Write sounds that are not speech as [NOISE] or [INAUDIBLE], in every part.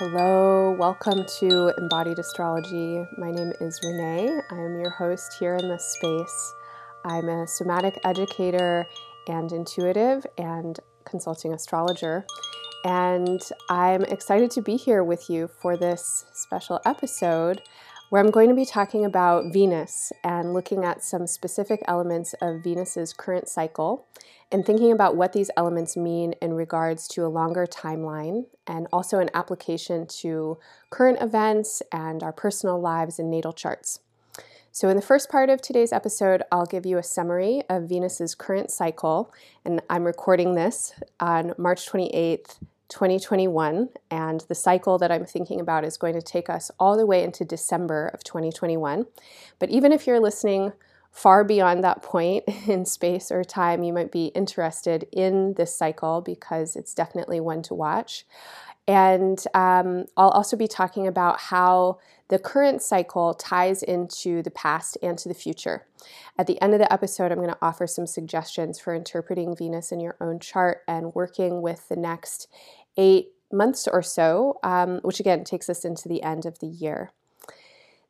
Hello, welcome to Embodied Astrology. My name is Renee. I am your host here in this space. I'm a somatic educator and intuitive and consulting astrologer. And I'm excited to be here with you for this special episode where I'm going to be talking about Venus and looking at some specific elements of Venus's current cycle and thinking about what these elements mean in regards to a longer timeline and also an application to current events and our personal lives and natal charts. So, in the first part of today's episode, I'll give you a summary of Venus's current cycle, and I'm recording this on March 28th, 2021, and the cycle that I'm thinking about is going to take us all the way into December of 2021. But even if you're listening far beyond that point [LAUGHS] in space or time, you might be interested in this cycle because it's definitely one to watch. And um, I'll also be talking about how the current cycle ties into the past and to the future. At the end of the episode, I'm going to offer some suggestions for interpreting Venus in your own chart and working with the next eight months or so, um, which again takes us into the end of the year.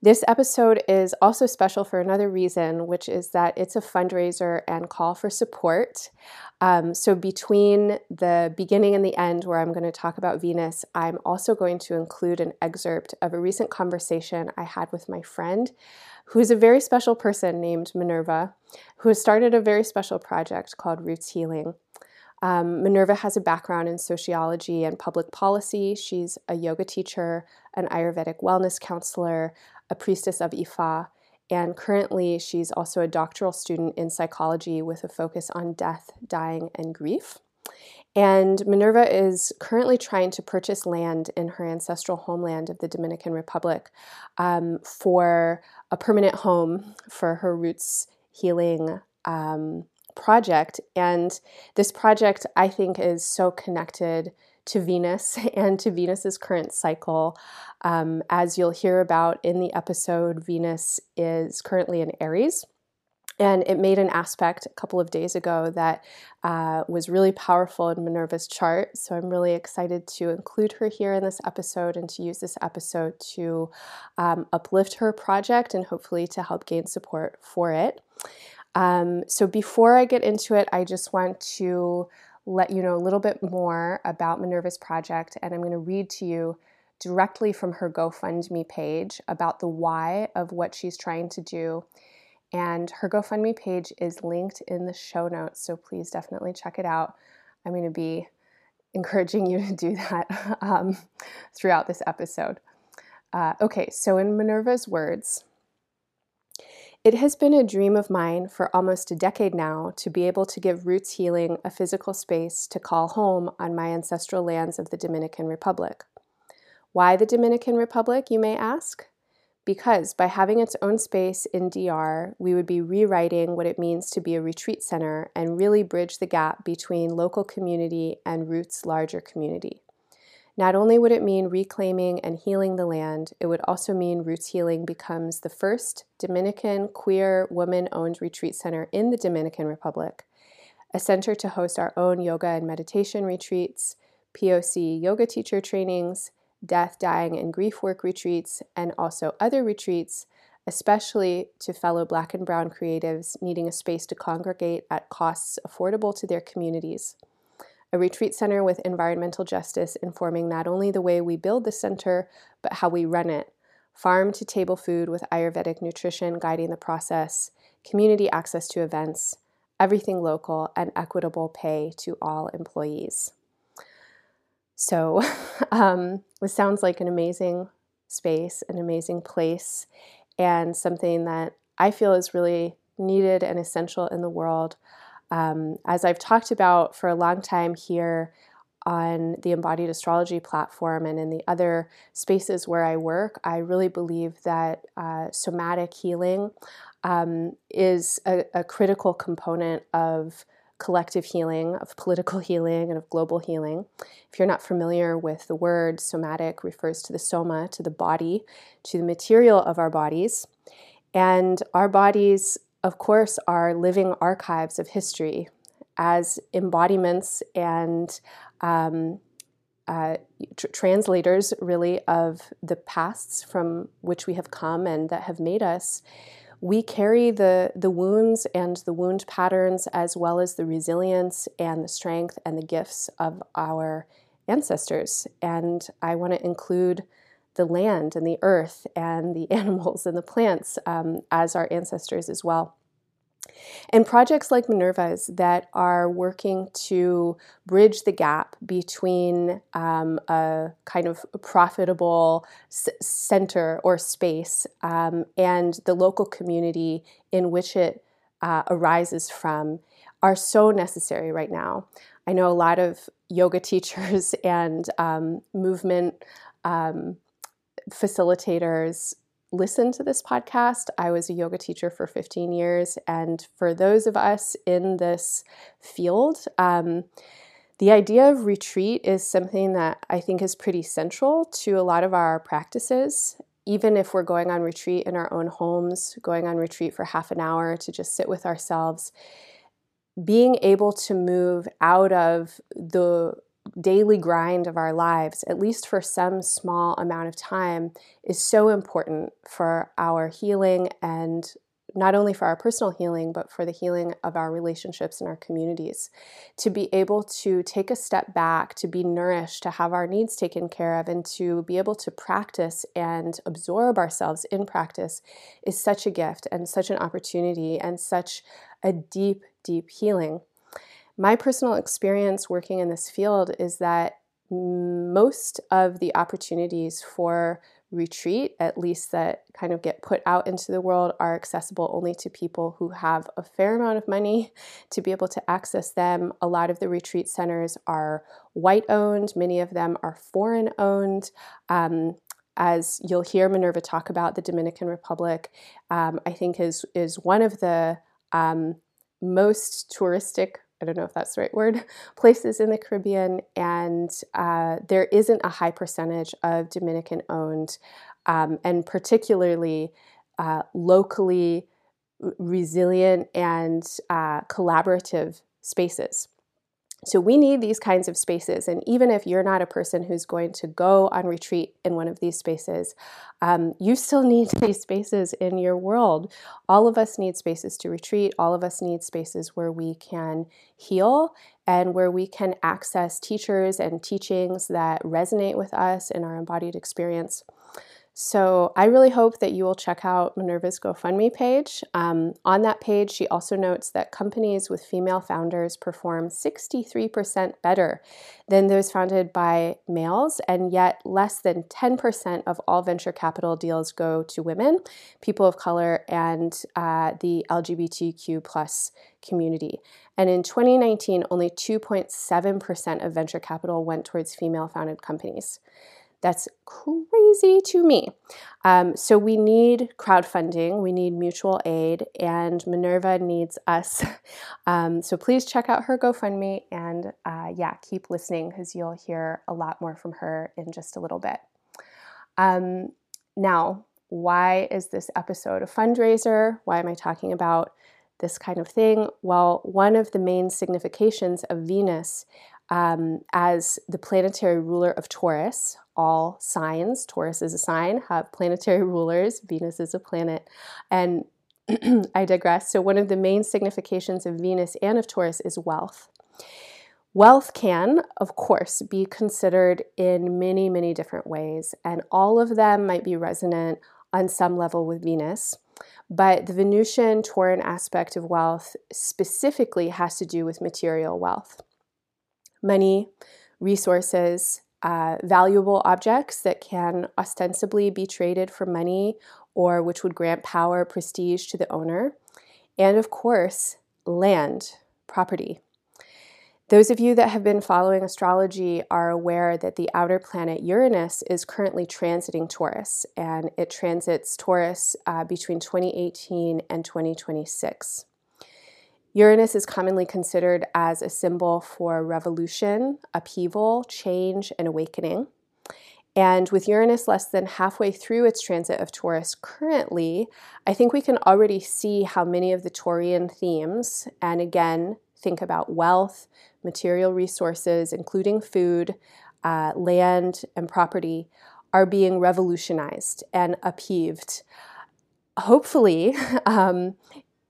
This episode is also special for another reason, which is that it's a fundraiser and call for support. Um, so, between the beginning and the end, where I'm going to talk about Venus, I'm also going to include an excerpt of a recent conversation I had with my friend, who's a very special person named Minerva, who has started a very special project called Roots Healing. Um, Minerva has a background in sociology and public policy. She's a yoga teacher, an Ayurvedic wellness counselor, a priestess of Ifa, and currently she's also a doctoral student in psychology with a focus on death, dying, and grief. And Minerva is currently trying to purchase land in her ancestral homeland of the Dominican Republic um, for a permanent home for her roots healing um, project. And this project, I think, is so connected to Venus [LAUGHS] and to Venus's current cycle. Um, as you'll hear about in the episode, Venus is currently in Aries. And it made an aspect a couple of days ago that uh, was really powerful in Minerva's chart. So I'm really excited to include her here in this episode and to use this episode to um, uplift her project and hopefully to help gain support for it. Um, so before I get into it, I just want to let you know a little bit more about Minerva's project, and I'm going to read to you directly from her GoFundMe page about the why of what she's trying to do. And her GoFundMe page is linked in the show notes, so please definitely check it out. I'm going to be [LAUGHS] encouraging you to do that [LAUGHS] um, throughout this episode. Uh, okay, so in Minerva's words, it has been a dream of mine for almost a decade now to be able to give roots healing a physical space to call home on my ancestral lands of the Dominican Republic. Why the Dominican Republic, you may ask? Because by having its own space in DR, we would be rewriting what it means to be a retreat center and really bridge the gap between local community and Roots' larger community. Not only would it mean reclaiming and healing the land, it would also mean Roots Healing becomes the first Dominican queer woman owned retreat center in the Dominican Republic, a center to host our own yoga and meditation retreats, POC yoga teacher trainings, death, dying, and grief work retreats, and also other retreats, especially to fellow Black and Brown creatives needing a space to congregate at costs affordable to their communities a retreat center with environmental justice informing not only the way we build the center, but how we run it. Farm to table food with Ayurvedic nutrition guiding the process, community access to events, everything local, and equitable pay to all employees. So, [LAUGHS] um, it sounds like an amazing space, an amazing place, and something that I feel is really needed and essential in the world. Um, as I've talked about for a long time here on the Embodied Astrology platform and in the other spaces where I work, I really believe that uh, somatic healing um, is a, a critical component of collective healing, of political [LAUGHS] healing, and of global healing. If you're not familiar with the word, somatic refers to the soma, to the body, to the material of our bodies. And our bodies of course, are living archives of history as embodiments and um, uh, tr- translators, really, of the pasts from which we have come and that have made us, we carry the, the wounds and the wound patterns, as well as the resilience and the strength and the gifts of our ancestors. And I want to include the land and the earth and the [LAUGHS] animals and the plants um, as our ancestors as well. And projects like Minerva's that are working to bridge the gap between um, a kind of profitable s- center or space um, and the local community in which it uh, arises from are so necessary right now. I know a lot of yoga [LAUGHS] teachers and um, movement um, facilitators listen to this podcast. I was a yoga teacher for 15 years. And for those of us in this field, um, the idea of retreat is something that I think is pretty central to a lot of our practices. Even if we're going on retreat in our own homes, going on retreat for half an hour to just sit with ourselves, being able to move out of the daily grind of our lives, at least for some small amount of time, is so important for our healing and not only for our personal healing, but for the healing of our relationships and our communities. To be able to take a step back, to be nourished, to have our needs taken care of, and to be able to practice and absorb ourselves in practice is such a gift and such an opportunity and such a deep, deep healing my personal experience working in this field is that most of the opportunities for retreat, at least that kind of get put out into the world, are accessible only to people who have a fair amount of money to be able to access them. A lot of the retreat centers are white owned, many of them are foreign owned. Um, as you'll hear Minerva talk about, the Dominican Republic, um, I think, is, is one of the um, most touristic I don't know if that's the right word, [LAUGHS] places in the Caribbean, and uh, there isn't a high percentage of Dominican owned um, and particularly uh, locally resilient and uh, collaborative spaces. So we need these kinds of spaces. And even if you're not a person who's going to go on retreat in one of these spaces, um, you still need [LAUGHS] these spaces in your world. All of us need spaces to retreat. All of us need spaces where we can heal and where we can access teachers and teachings that resonate with us in our embodied experience. So I really hope that you will check out Minerva's GoFundMe page. Um, on that page, she also notes that companies with female founders perform 63% better than those founded by males, and yet less than 10% of all venture capital deals go to women, people of color, and uh, the LGBTQ plus community. And in 2019, only 2.7% of venture capital went towards female founded companies. That's crazy to me. Um, so we need crowdfunding, we need mutual aid, and Minerva needs us. [LAUGHS] Um, so please check out her GoFundMe and uh, yeah, keep listening because you'll hear a lot more from her in just a little bit. Um, now, why is this episode a fundraiser? Why am I talking about this kind of thing? Well, one of the main significations of Venus um, as the planetary ruler of Taurus. All signs, Taurus is a sign, have planetary [LAUGHS] rulers. Venus is a planet. And [CLEARS THROAT] I digress. So, one of the main significations of Venus and of Taurus is wealth. Wealth can, of course, be considered in many, many different ways, and all of them might be resonant on some level with Venus. But the Venusian Taurean aspect of wealth specifically has to do with material wealth money, resources, uh, valuable objects that can ostensibly be traded for money or which would grant power, prestige to the owner, and of course, land, property. Those of you that have been following astrology are aware that the outer planet Uranus is currently transiting Taurus, and it transits Taurus uh, between 2018 and 2026. Uranus is commonly considered as a symbol for revolution, upheaval, change, and awakening. And with Uranus less than halfway through its transit of Taurus currently, I think we can already see how many of the Taurian themes, and again, think about wealth, material resources, including food, uh, land, and property are being revolutionized and upheaved. Hopefully, [LAUGHS] um,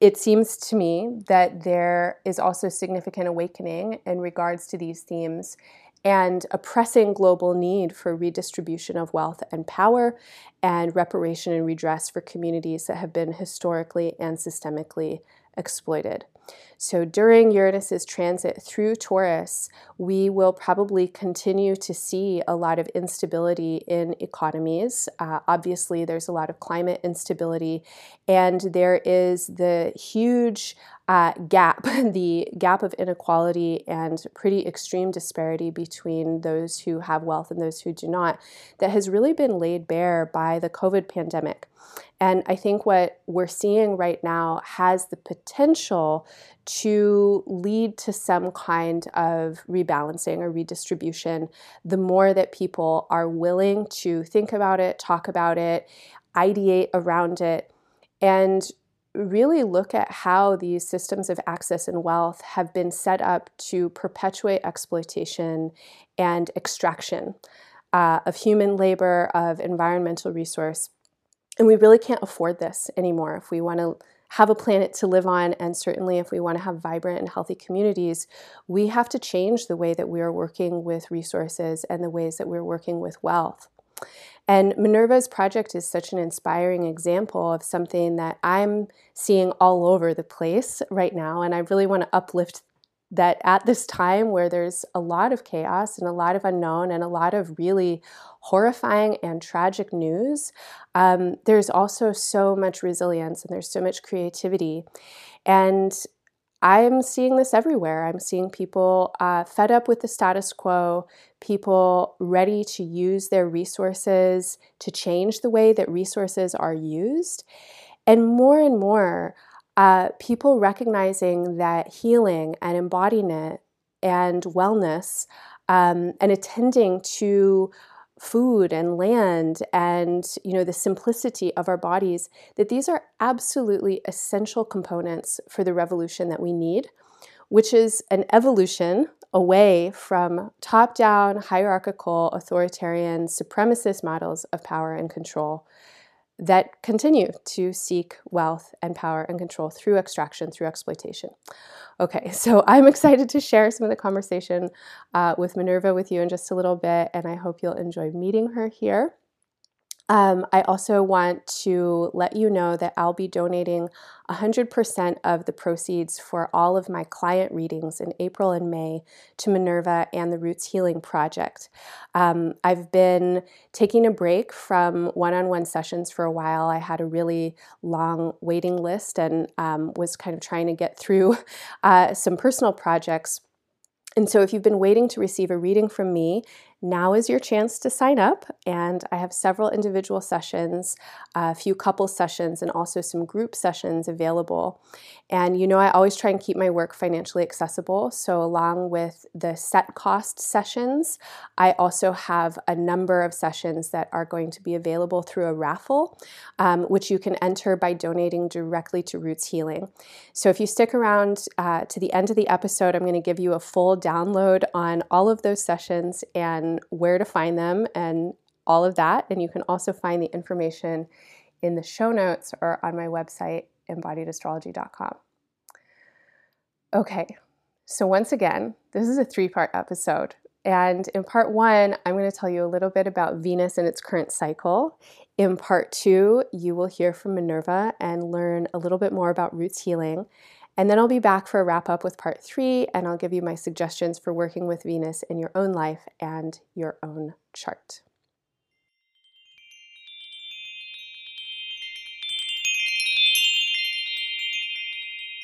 it seems to me that there is also significant awakening in regards to these themes and a pressing global need for redistribution of wealth and power and reparation and redress for communities that have been historically and systemically exploited. So during Uranus's transit through Taurus, we will probably continue to see a lot of instability in economies. Uh, obviously, there's a lot of climate instability, and there is the huge uh, gap, [LAUGHS] the gap of inequality and pretty extreme disparity between those who have wealth and those who do not, that has really been laid bare by the COVID pandemic. And I think what we're seeing right now has the potential to lead to some kind of rebalancing or redistribution the more that people are willing to think about it, talk about it, ideate around it, and really look at how these systems of access and wealth have been set up to perpetuate exploitation and extraction uh, of human labor, of environmental resource. And we really can't afford this anymore if we want to have a planet to live on, and certainly if we want to have vibrant and healthy communities, we have to change the way that we are working with resources and the ways that we're working with wealth. And Minerva's project is such an inspiring example of something that I'm seeing all over the place right now. And I really want to uplift that at this time where there's a lot of chaos and a lot of unknown and a lot of really horrifying and tragic news, um, there's also so much resilience and there's so much creativity. And I'm seeing this everywhere. I'm seeing people uh, fed up with the status quo, people ready to use their resources to change the way that resources are used. And more and more, uh, people recognizing that healing and embodiment and wellness um, and attending to food and land and you know the simplicity of our bodies that these are absolutely essential components for the revolution that we need which is an evolution away from top down hierarchical authoritarian supremacist models of power and control that continue to seek wealth and power and control through extraction, through exploitation. Okay, [LAUGHS] so I'm excited to share some of the conversation uh, with Minerva with you in just a little bit, and I hope you'll enjoy meeting her here. Um, I also want to let you know that I'll be donating 100% of the proceeds for all of my client readings in April and May to Minerva and the Roots Healing Project. Um, I've been taking a break from one on one sessions for a while. I had a really long waiting list and um, was kind of trying to get through [LAUGHS] uh, some personal projects. And so, if you've been waiting to receive a reading from me, now is your chance to sign up. And I have several individual sessions, a few couple sessions, and also some group sessions available. And you know, I always try and keep my work financially accessible. So, along with the set cost sessions, I also have a number of sessions that are going to be available through a raffle, um, which you can enter by donating directly to Roots Healing. So, if you stick around uh, to the end of the episode, I'm going to give you a full download on all of those sessions where to find them and all of that. And you can also find the information in the show notes or on my website, embodiedastrology.com. Okay, so once again, this is a three part episode. And in part one, I'm going to tell you a little bit about Venus and its current cycle. In part two, you will hear from Minerva and learn a little bit more about roots healing. And then I'll be back for a wrap up with part three, and I'll give you my suggestions for working with Venus in your own life and your own chart.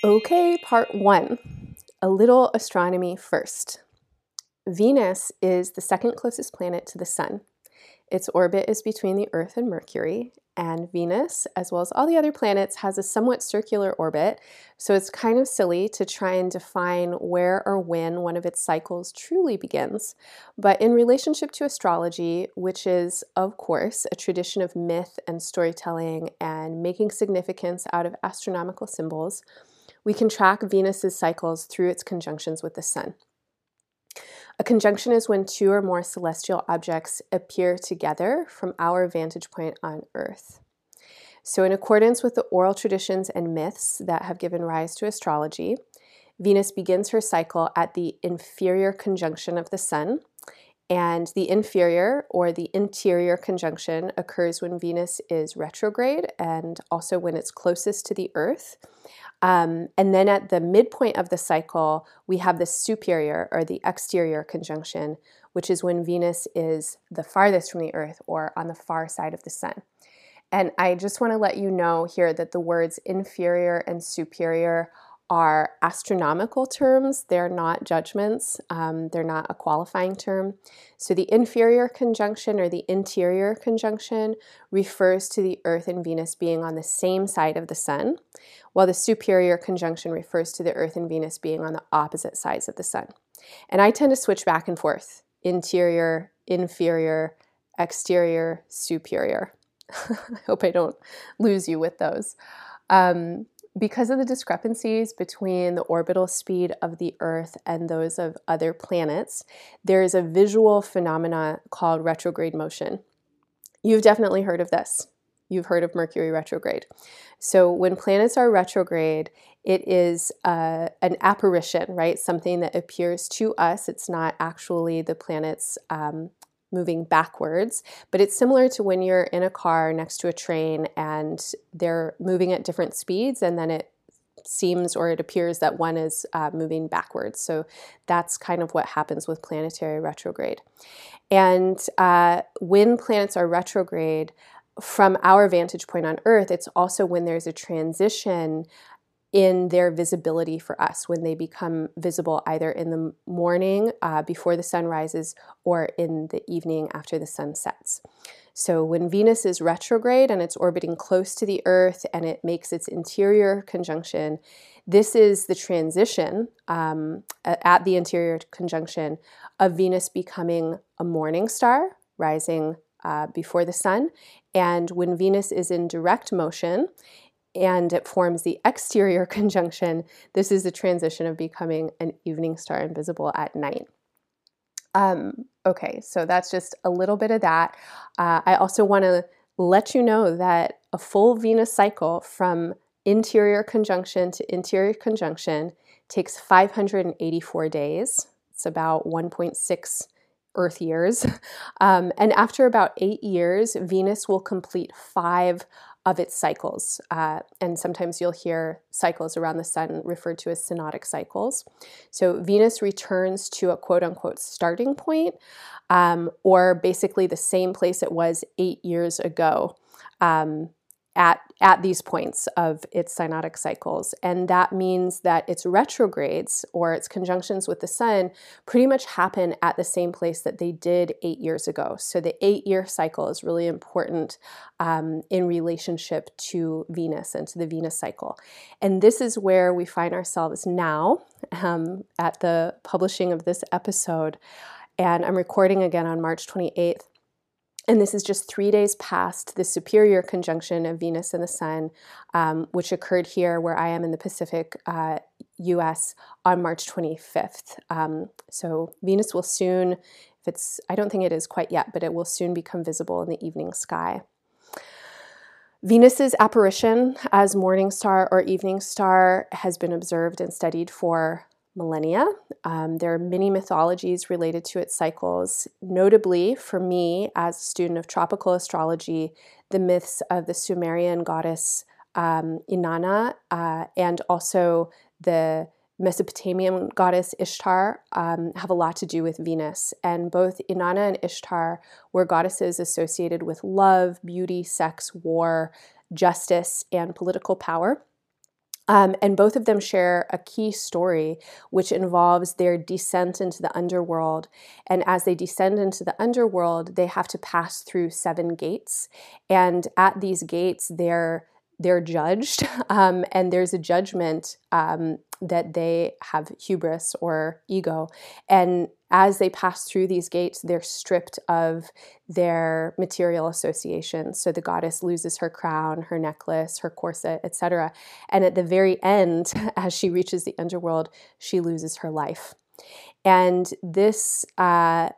Okay, part one a little astronomy first. Venus is the second closest planet to the Sun. Its orbit is between the Earth and Mercury, and Venus, as well as all the other planets, has a somewhat circular orbit. So it's kind of silly to try and define where or when one of its cycles truly begins. But in relationship to astrology, which is, of course, a tradition of myth and storytelling and making significance out of astronomical symbols, we can track Venus's cycles through its conjunctions with the Sun. A conjunction is when two or more celestial objects appear together from our vantage point on Earth. So, in accordance with the oral traditions and myths that have given rise to astrology, Venus begins her cycle at the inferior conjunction of the Sun, and the inferior or the interior conjunction occurs when Venus is retrograde and also when it's closest to the Earth. Um, and then at the midpoint of the cycle, we have the superior or the exterior conjunction, which is when Venus is the farthest from the Earth or on the far side of the Sun. And I just want to let you know here that the words inferior and superior are astronomical terms. They're not judgments, um, they're not a qualifying term. So the inferior conjunction or the interior conjunction refers to the Earth and Venus being on the same side of the Sun, while the superior conjunction refers to the Earth and Venus being on the opposite sides of the Sun. And I tend to switch back and forth interior, inferior, exterior, superior. [LAUGHS] I hope I don't lose you with those. Um, because of the discrepancies between the orbital speed of the Earth and those of other planets, there is a visual phenomena called retrograde motion. You've definitely heard of this. You've heard of Mercury retrograde. So, when planets are retrograde, it is uh, an apparition, right? Something that appears to us. It's not actually the planet's um, moving backwards, but it's similar to when you're in a car next to a train and they're moving at different speeds and then it seems or it appears that one is uh, moving backwards. So that's kind of what happens with planetary retrograde. And uh, when planets are retrograde, from our vantage point on Earth, it's also when there's a transition in their visibility for us when they become visible either in the morning uh, before the sun rises or in the evening after the sun sets. So, when Venus is retrograde and it's orbiting close to the Earth and it makes its interior conjunction, this is the transition um, at the interior conjunction of Venus becoming a morning star, rising uh, before the sun. And when Venus is in direct motion, and it forms the exterior [LAUGHS] conjunction, this is the transition of becoming an evening star invisible at night. Um, okay, so that's just a little bit of that. Uh, I also want to let you know that a full Venus cycle from interior conjunction to interior conjunction takes 584 days. It's about 1.6 Earth years. [LAUGHS] Um, and after about eight years, Venus will complete five of its cycles. Uh, and sometimes you'll hear cycles around the sun referred to as synodic cycles. So Venus returns to a quote unquote starting point, um, or basically the same place it was eight years ago. Um, at, at these points of its synodic cycles. And that means that its retrogrades or its conjunctions with the sun pretty much happen at the same place that they did eight years ago. So the eight year cycle is really important um, in relationship to Venus and to the Venus cycle. And this is where we find ourselves now um, at the publishing of this episode. And I'm recording again on March 28th. And this is just three days past the superior conjunction of Venus and the Sun, um, which occurred here where I am in the Pacific uh, US on March 25th. Um, so Venus will soon, if it's, I don't think it is quite yet, but it will soon become visible in the evening sky. Venus's apparition as morning star or evening star has been observed and studied for millennia. Um, there are many mythologies related to its cycles. Notably, for me, as a student of tropical astrology, the myths of the Sumerian goddess um, Inanna uh, and also the Mesopotamian goddess Ishtar um, have a lot to do with Venus. And both Inanna and Ishtar were goddesses associated with love, beauty, sex, war, justice, and political power. Um, and both of them share a key story, which involves their descent into the underworld. And as they descend into the underworld, they have to pass through seven gates. And at these gates, they're they're judged, [LAUGHS] um, and there's a judgment um, that they have hubris or ego. And as they pass through these gates, they're stripped of their material associations. So the goddess loses her crown, her necklace, her corset, etc. And at the very end, [LAUGHS] as she reaches the underworld, she loses her life. And this uh,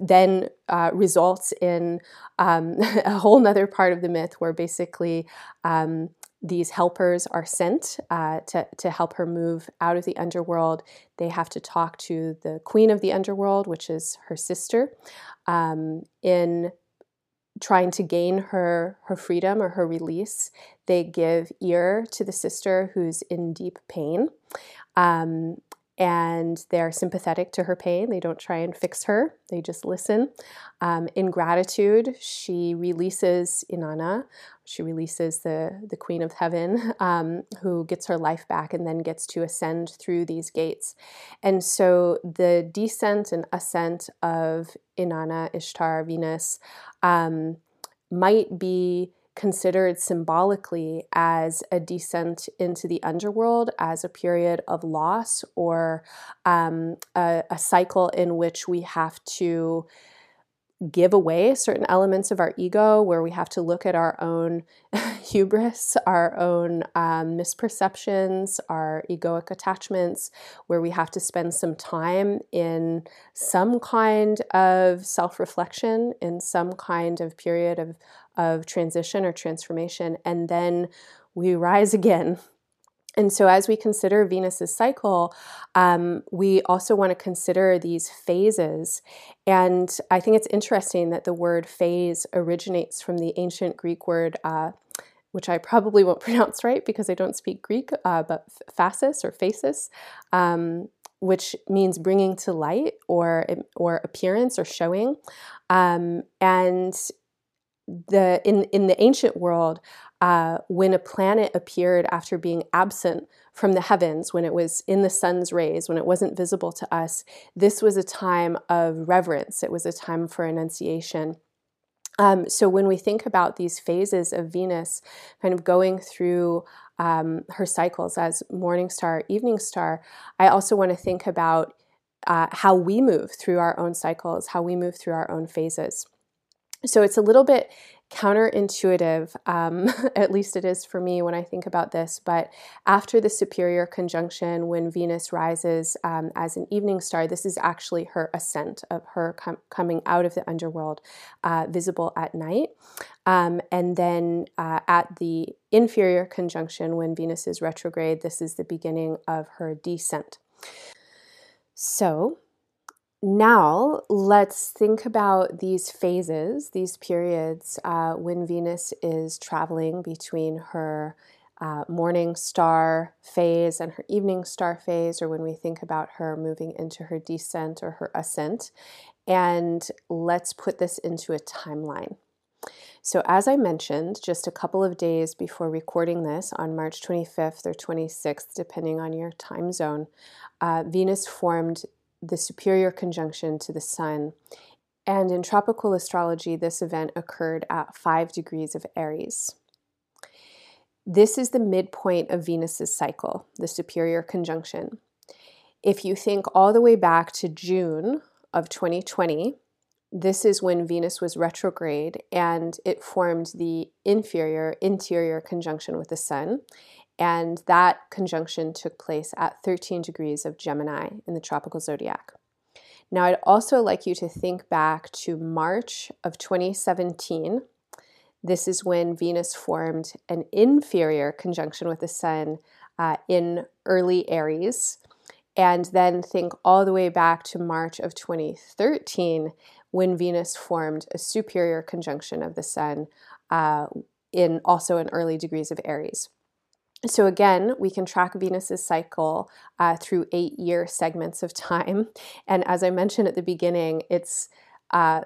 then uh, results in um, [LAUGHS] a whole nother part of the myth where basically um, these helpers are sent uh, to, to help her move out of the underworld. They have to talk to the queen of the underworld, which is her sister, um, in trying to gain her her freedom or her release. They give ear to the sister who's in deep pain. Um, and they're sympathetic to her pain. They don't try and fix her, they just listen. Um, in gratitude, she releases Inanna, she releases the, the Queen of Heaven, [LAUGHS] um, who gets her life back and then gets to ascend through these gates. And so the descent and ascent of Inanna, Ishtar, Venus, um, might be considered symbolically as a descent into the underworld, as a period of loss, or um, a, a cycle in which we have to give away certain elements of our ego where we have to look at our own [LAUGHS] hubris, our own um, misperceptions, our egoic attachments, where we have to spend some time in some kind of self reflection, in some kind of period of, of transition or transformation, and then we rise again and so, as we consider Venus's cycle, um, we also want to consider these phases. And I think it's interesting that the word phase originates from the ancient Greek word, uh, which I probably won't [LAUGHS] pronounce right because I don't speak Greek, uh, but phasis or phasis, um, which means bringing to light or or appearance or showing. Um, and the in in the ancient world, uh, when a planet appeared after being absent from the heavens, when it was in the sun's rays, when it wasn't visible to us, this was a time of reverence. It was a time for annunciation. Um, so when we think about these phases of Venus, kind of going through um, her cycles as morning star, evening star, I also want to think about uh, how we move through our own cycles, how we move through our own phases. So it's a little bit counterintuitive, um, [LAUGHS] at least it is for me when I think about this. But after the superior conjunction, when Venus rises um, as an evening star, this is actually her ascent of her com- coming out of the underworld, uh, visible at night. Um, and then uh, at the inferior conjunction, when Venus is retrograde, this is the beginning of her descent. So, now, let's think about these phases, these periods uh, when Venus is traveling between her uh, morning star phase and her evening star phase, or when we think about her moving into her descent or her ascent. And let's put this into a timeline. So, as I mentioned, just a couple of days before recording this on March 25th or 26th, depending on your time zone, uh, Venus formed the superior conjunction to the Sun. And in tropical astrology, this event occurred at 5 degrees of Aries. This is the midpoint of Venus's cycle, the superior conjunction. If you think all the way back to June of 2020, this is when Venus was retrograde and it formed the inferior interior conjunction with the Sun. And that conjunction took place at 13 degrees of Gemini in the tropical zodiac. Now, I'd also like you to think back to March of 2017. This is when Venus formed an inferior conjunction with the Sun uh, in early Aries. And then think all the way back to March of 2013 when Venus formed a superior conjunction of the Sun uh, in also in early degrees of Aries. So, again, we can track Venus's cycle uh, through eight year segments of time. And as I mentioned at the beginning, it's uh,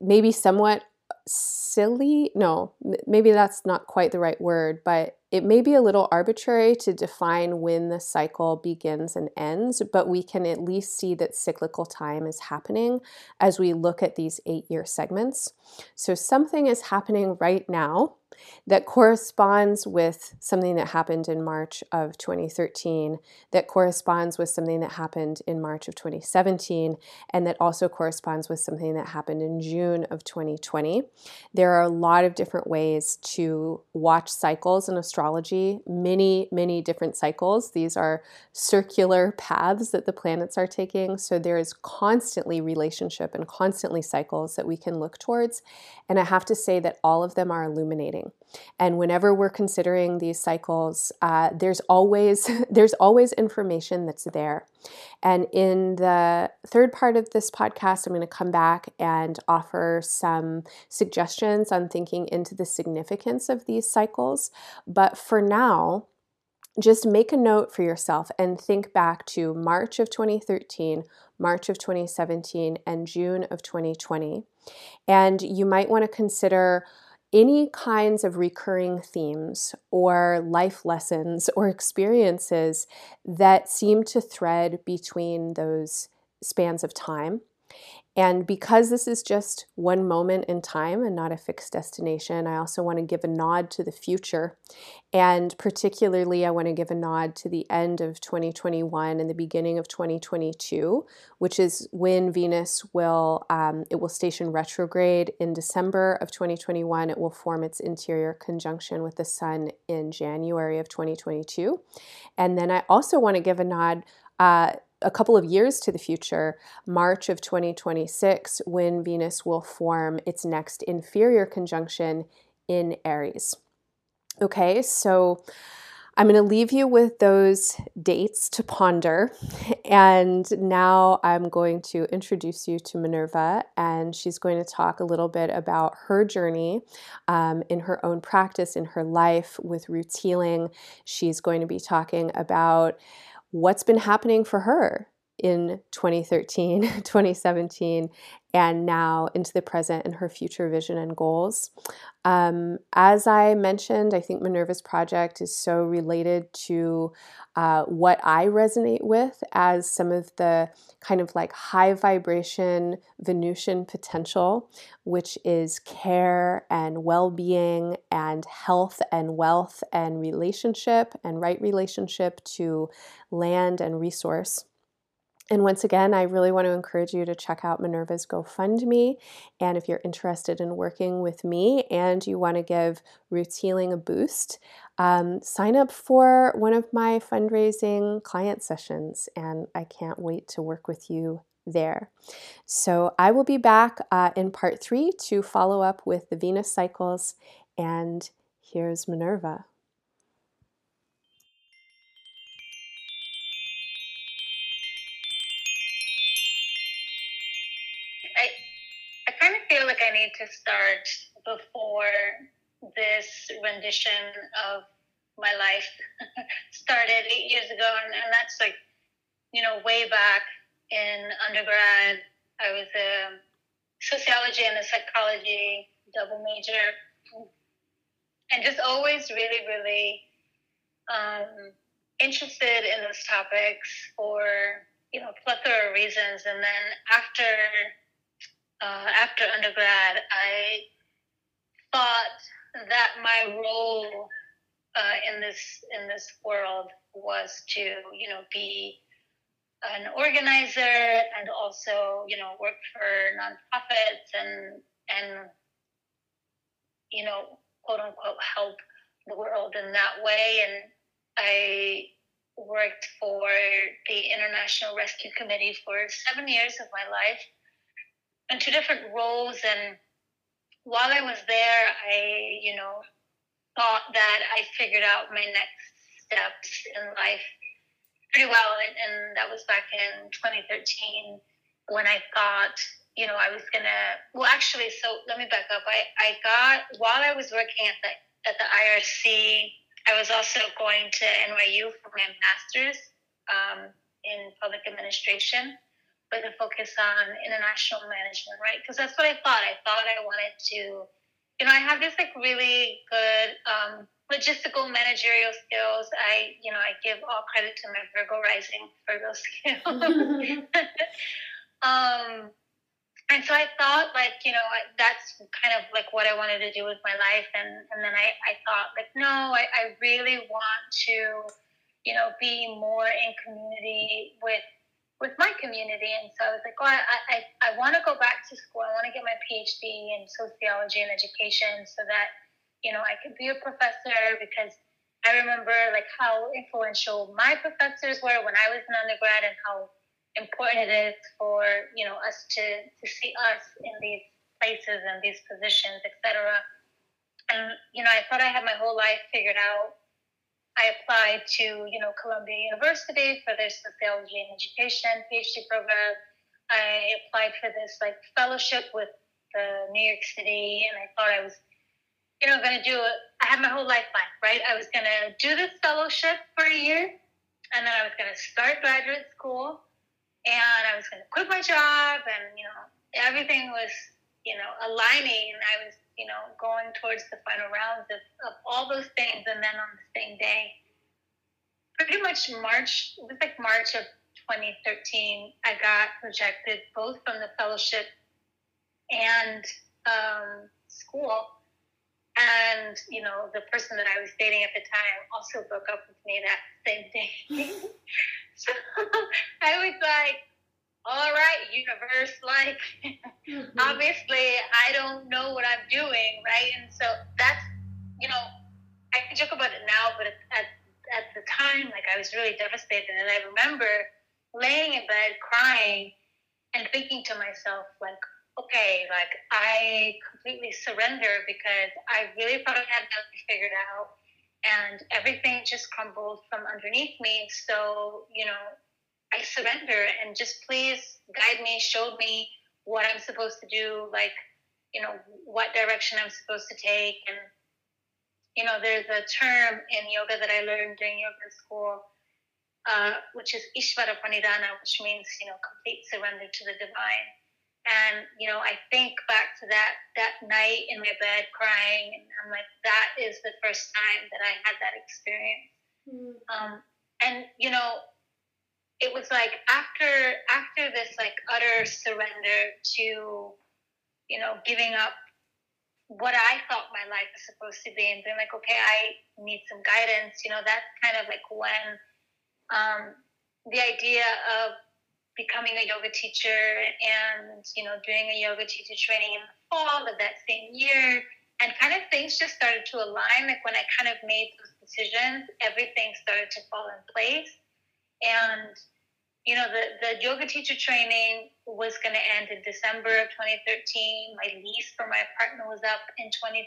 maybe somewhat silly. No, maybe that's not quite the right word, but it may be a little arbitrary to define when the cycle begins and ends, but we can at least see that cyclical time is happening as we look at these eight year segments. So, something is happening right now that corresponds with something that happened in March of 2013, that corresponds with something that happened in March of 2017, and that also corresponds with something that happened in June of 2020. There are a lot of different ways to watch cycles in astrology, many, many different cycles. These are circular paths that the planets are taking. So there is constantly relationship and constantly cycles that we can look towards. And I have to say that all of them are illuminating. And whenever we're considering these cycles, uh, there's always [LAUGHS] there's always information that's there. And in the third part of this podcast, I'm going to come back and offer some suggestions on thinking into the significance of these cycles. But for now, just make a note for yourself and think back to March of 2013, March of 2017, and June of 2020. And you might want to consider any kinds of recurring themes or life lessons or experiences that seem to thread between those spans of time. And because this is just one moment in time and not a fixed destination, I also want to give a nod to the future. And particularly, I want to give a nod to the end of 2021 and the beginning of 2022, which is when Venus will um, it will station retrograde in December of 2021. It will form its interior conjunction with the Sun in January of 2022. And then I also want to give a nod. Uh, a couple of years to the future, March of 2026, when Venus will form its next inferior conjunction in Aries. Okay, so I'm going to leave you with those dates to ponder. And now I'm going to introduce you to Minerva, and she's going to talk a little bit about her journey um, in her own practice, in her life with roots healing. She's going to be talking about what's been happening for her in 2013, [LAUGHS] 2017, and now into the present and her future vision and goals. Um, as I mentioned, I think Minerva's project is so related to uh, what I resonate with as some of the kind of like high vibration Venusian potential, which is care and well being and health and wealth and relationship and right relationship to land and resource. And once again, I really want to encourage you to check out Minerva's GoFundMe. And if you're interested in working with me and you want to give Roots Healing a boost, um, sign up for one of my fundraising client sessions. And I can't wait to work with you there. So I will be back uh, in part three to follow up with the Venus cycles. And here's Minerva. To start before this rendition of my life [LAUGHS] started eight years ago, and, and that's like, you know, way back in undergrad. I was a sociology and a psychology double major, and just always really, really um, interested in those topics for you know plethora of reasons. And then after uh, after undergrad, I thought that my role uh, in this in this world was to you know be an organizer and also you know work for nonprofits and and you know quote unquote help the world in that way. And I worked for the International Rescue Committee for seven years of my life in two different roles. And while I was there, I, you know, thought that I figured out my next steps in life pretty well. And, and that was back in 2013 when I thought, you know, I was gonna. Well, actually, so let me back up. I I got while I was working at the at the IRC, I was also going to NYU for my master's um, in public administration a focus on international management, right? Because that's what I thought. I thought I wanted to, you know, I have this like really good um, logistical managerial skills. I, you know, I give all credit to my Virgo rising Virgo [LAUGHS] skills. [LAUGHS] um, and so I thought like, you know, that's kind of like what I wanted to do with my life. And, and then I, I thought like, no, I, I really want to, you know, be more in community with with my community. And so I was like, oh, I, I, I want to go back to school. I want to get my PhD in sociology and education so that, you know, I could be a professor because I remember like how influential my professors were when I was an undergrad and how important it is for, you know, us to, to see us in these places and these positions, etc. And, you know, I thought I had my whole life figured out I applied to, you know, Columbia University for their sociology and education PhD program. I applied for this like fellowship with the New York City, and I thought I was, you know, going to do it. I had my whole life right? I was going to do this fellowship for a year, and then I was going to start graduate school, and I was going to quit my job, and you know, everything was, you know, aligning, I was you know, going towards the final rounds of, of all those things. And then on the same day, pretty much March, it was like March of 2013, I got rejected both from the fellowship and um, school. And, you know, the person that I was dating at the time also broke up with me that same day. [LAUGHS] so [LAUGHS] I was like, all right, universe, like mm-hmm. [LAUGHS] obviously I don't know what I'm doing, right? And so that's, you know, I can joke about it now, but at, at the time, like I was really devastated. And I remember laying in bed crying and thinking to myself, like, okay, like I completely surrender because I really thought I had everything figured out and everything just crumbled from underneath me. So, you know, I surrender and just please guide me, show me what I'm supposed to do, like, you know, what direction I'm supposed to take. And, you know, there's a term in yoga that I learned during yoga school, uh, which is Ishvara Pranidhana, which means, you know, complete surrender to the divine. And, you know, I think back to that, that night in my bed crying, and I'm like, that is the first time that I had that experience. Mm-hmm. Um, and, you know, it was like after after this like utter surrender to you know giving up what I thought my life was supposed to be and being like, okay, I need some guidance. You know, that's kind of like when um, the idea of becoming a yoga teacher and, you know, doing a yoga teacher training in the fall of that same year and kind of things just started to align. Like when I kind of made those decisions, everything started to fall in place. And you know, the, the yoga teacher training was going to end in December of 2013. My lease for my apartment was up in 2013.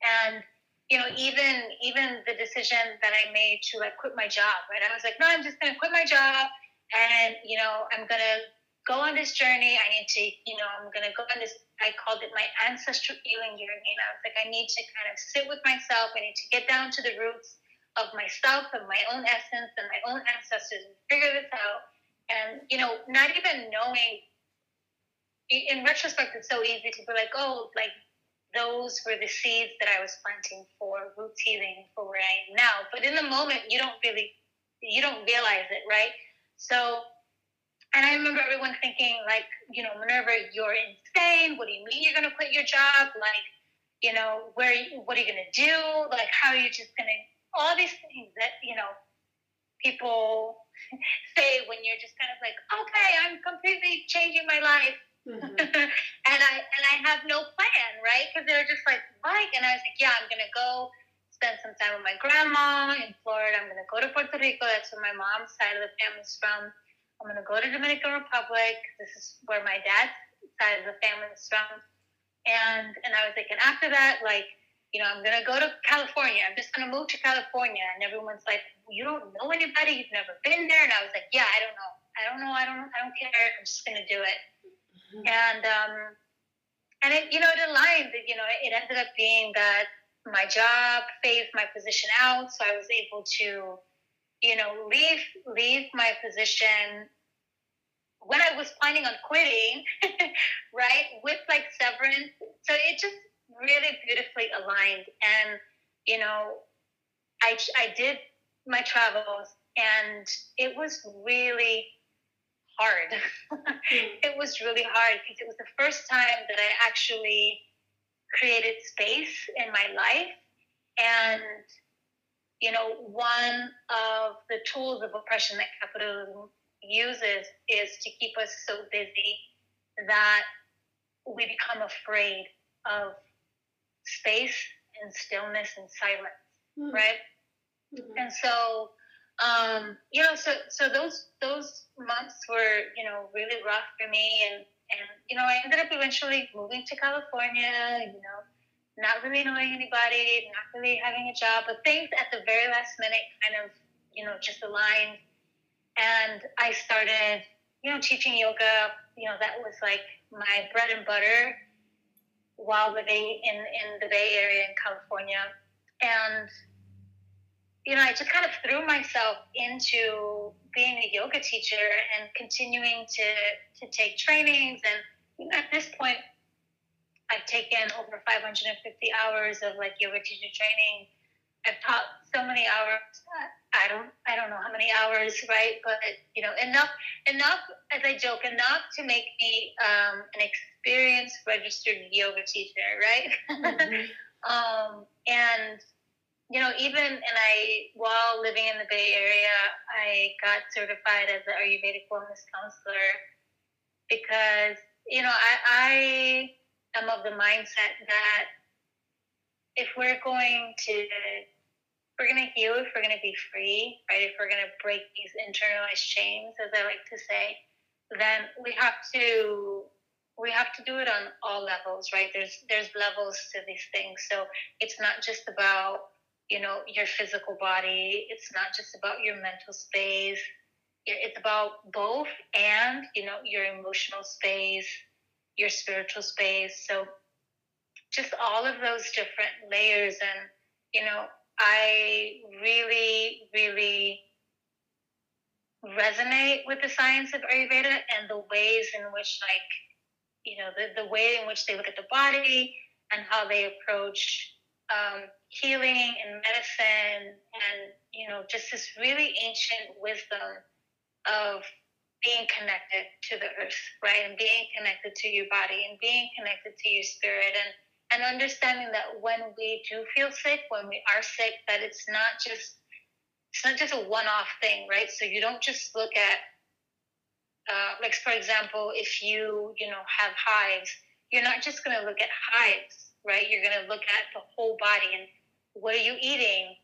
And, you know, even even the decision that I made to like quit my job, right? I was like, no, I'm just going to quit my job and, you know, I'm going to go on this journey. I need to, you know, I'm going to go on this, I called it my ancestral healing journey. And I was like, I need to kind of sit with myself. I need to get down to the roots of myself and my own essence and my own ancestors and figure this out. And, you know, not even knowing, in retrospect, it's so easy to be like, oh, like those were the seeds that I was planting for roots healing for where I am now. But in the moment, you don't really, you don't realize it, right? So, and I remember everyone thinking, like, you know, Minerva, you're insane. What do you mean you're going to quit your job? Like, you know, where, what are you going to do? Like, how are you just going to all these things that you know people [LAUGHS] say when you're just kind of like, okay, I'm completely changing my life. Mm-hmm. [LAUGHS] and I and I have no plan, right? Because they're just like, what? And I was like, yeah, I'm gonna go spend some time with my grandma in Florida. I'm gonna go to Puerto Rico. That's where my mom's side of the family's from. I'm gonna go to Dominican Republic. This is where my dad's side of the family is from. And and I was like, and after that, like you know, I'm going to go to California. I'm just going to move to California. And everyone's like, you don't know anybody. You've never been there. And I was like, yeah, I don't know. I don't know. I don't, I don't care. I'm just going to do it. Mm-hmm. And, um, and it, you know, it aligned, you know, it ended up being that my job phased my position out. So I was able to, you know, leave, leave my position when I was planning on quitting, [LAUGHS] right? With like severance. So it just, really beautifully aligned. And, you know, I, I did my travels and it was really hard. Mm-hmm. [LAUGHS] it was really hard because it was the first time that I actually created space in my life. And, you know, one of the tools of oppression that capitalism uses is to keep us so busy that we become afraid of space and stillness and silence, mm-hmm. right? Mm-hmm. And so, um, you know, so so those those months were you know really rough for me, and and you know I ended up eventually moving to California, you know, not really knowing anybody, not really having a job, but things at the very last minute kind of you know just aligned, and I started you know teaching yoga. You know that was like my bread and butter while living in, in the Bay Area in California. And, you know, I just kind of threw myself into being a yoga teacher and continuing to, to take trainings. And you know, at this point, I've taken over 550 hours of like yoga teacher training. I've taught so many hours. I don't I don't know how many hours, right? But you know, enough enough as I joke, enough to make me um, an experienced registered yoga teacher, right? [LAUGHS] Mm-hmm. um, and you know, even and I while living in the Bay Area, I got certified as an Ayurvedic wellness counselor because you know I, I am of the mindset that if we're going to we're going to heal, if we're going to be free, right? If we're going to break these internalized chains, as I like to say, then we have to we have to do it on all levels, right? There's there's levels to these things. So it's not just about you know your physical body. It's not just about your mental space. It's about both, and you know your emotional space, your spiritual space. So just all of those different layers, and you know I really, really resonate with the science of Ayurveda and the ways in which, like, you know, the, the way in which they look at the body and how they approach um, healing and medicine and, you know, just this really ancient wisdom of being connected to the earth, right? And being connected to your body and being connected to your spirit and and understanding that when we do feel sick, when we are sick, that it's not just it's not just a one-off thing, right? So you don't just look at uh, like for example, if you you know have hives, you're not just going to look at hives, right? You're going to look at the whole body and what are you eating?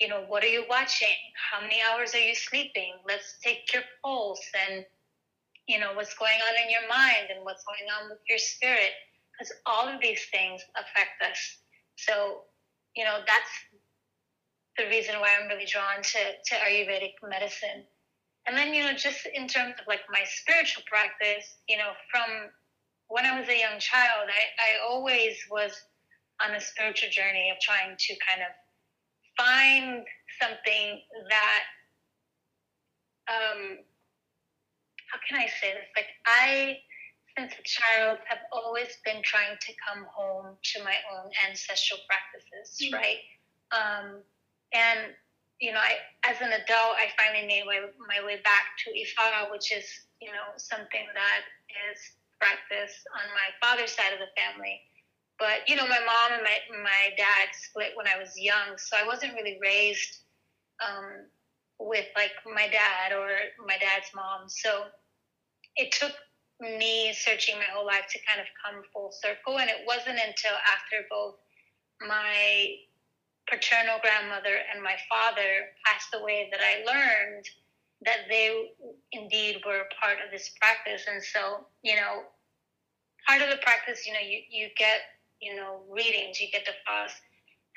You know, what are you watching? How many hours are you sleeping? Let's take your pulse and you know what's going on in your mind and what's going on with your spirit because all of these things affect us. So, you know, that's the reason why I'm really drawn to, to Ayurvedic medicine. And then, you know, just in terms of like my spiritual practice, you know, from when I was a young child, I, I always was on a spiritual journey of trying to kind of find something that, um, how can I say this? Like, I since a child have always been trying to come home to my own ancestral practices, mm-hmm. right? Um, and you know, I, as an adult, I finally made my, my way back to Ifa, which is you know something that is practiced on my father's side of the family. But you know, my mom and my my dad split when I was young, so I wasn't really raised um, with like my dad or my dad's mom. So it took me searching my whole life to kind of come full circle. And it wasn't until after both my paternal grandmother and my father passed away that I learned that they indeed were part of this practice. And so, you know, part of the practice, you know, you, you get, you know, readings, you get the fast.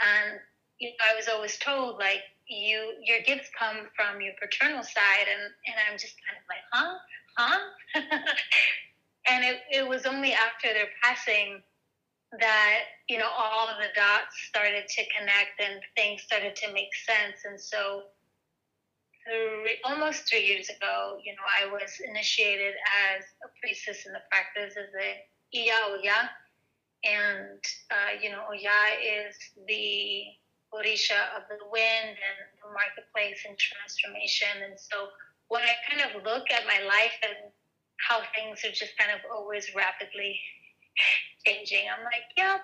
And you know, I was always told like you your gifts come from your paternal side and, and I'm just kind of like, huh? huh? [LAUGHS] and it, it was only after their passing that, you know, all of the dots started to connect and things started to make sense. And so, three, almost three years ago, you know, I was initiated as a priestess in the practice as a Iya Oya. And, uh, you know, Oya is the Orisha of the wind and the marketplace and transformation. And so when I kind of look at my life and how things are just kind of always rapidly changing, I'm like, yep,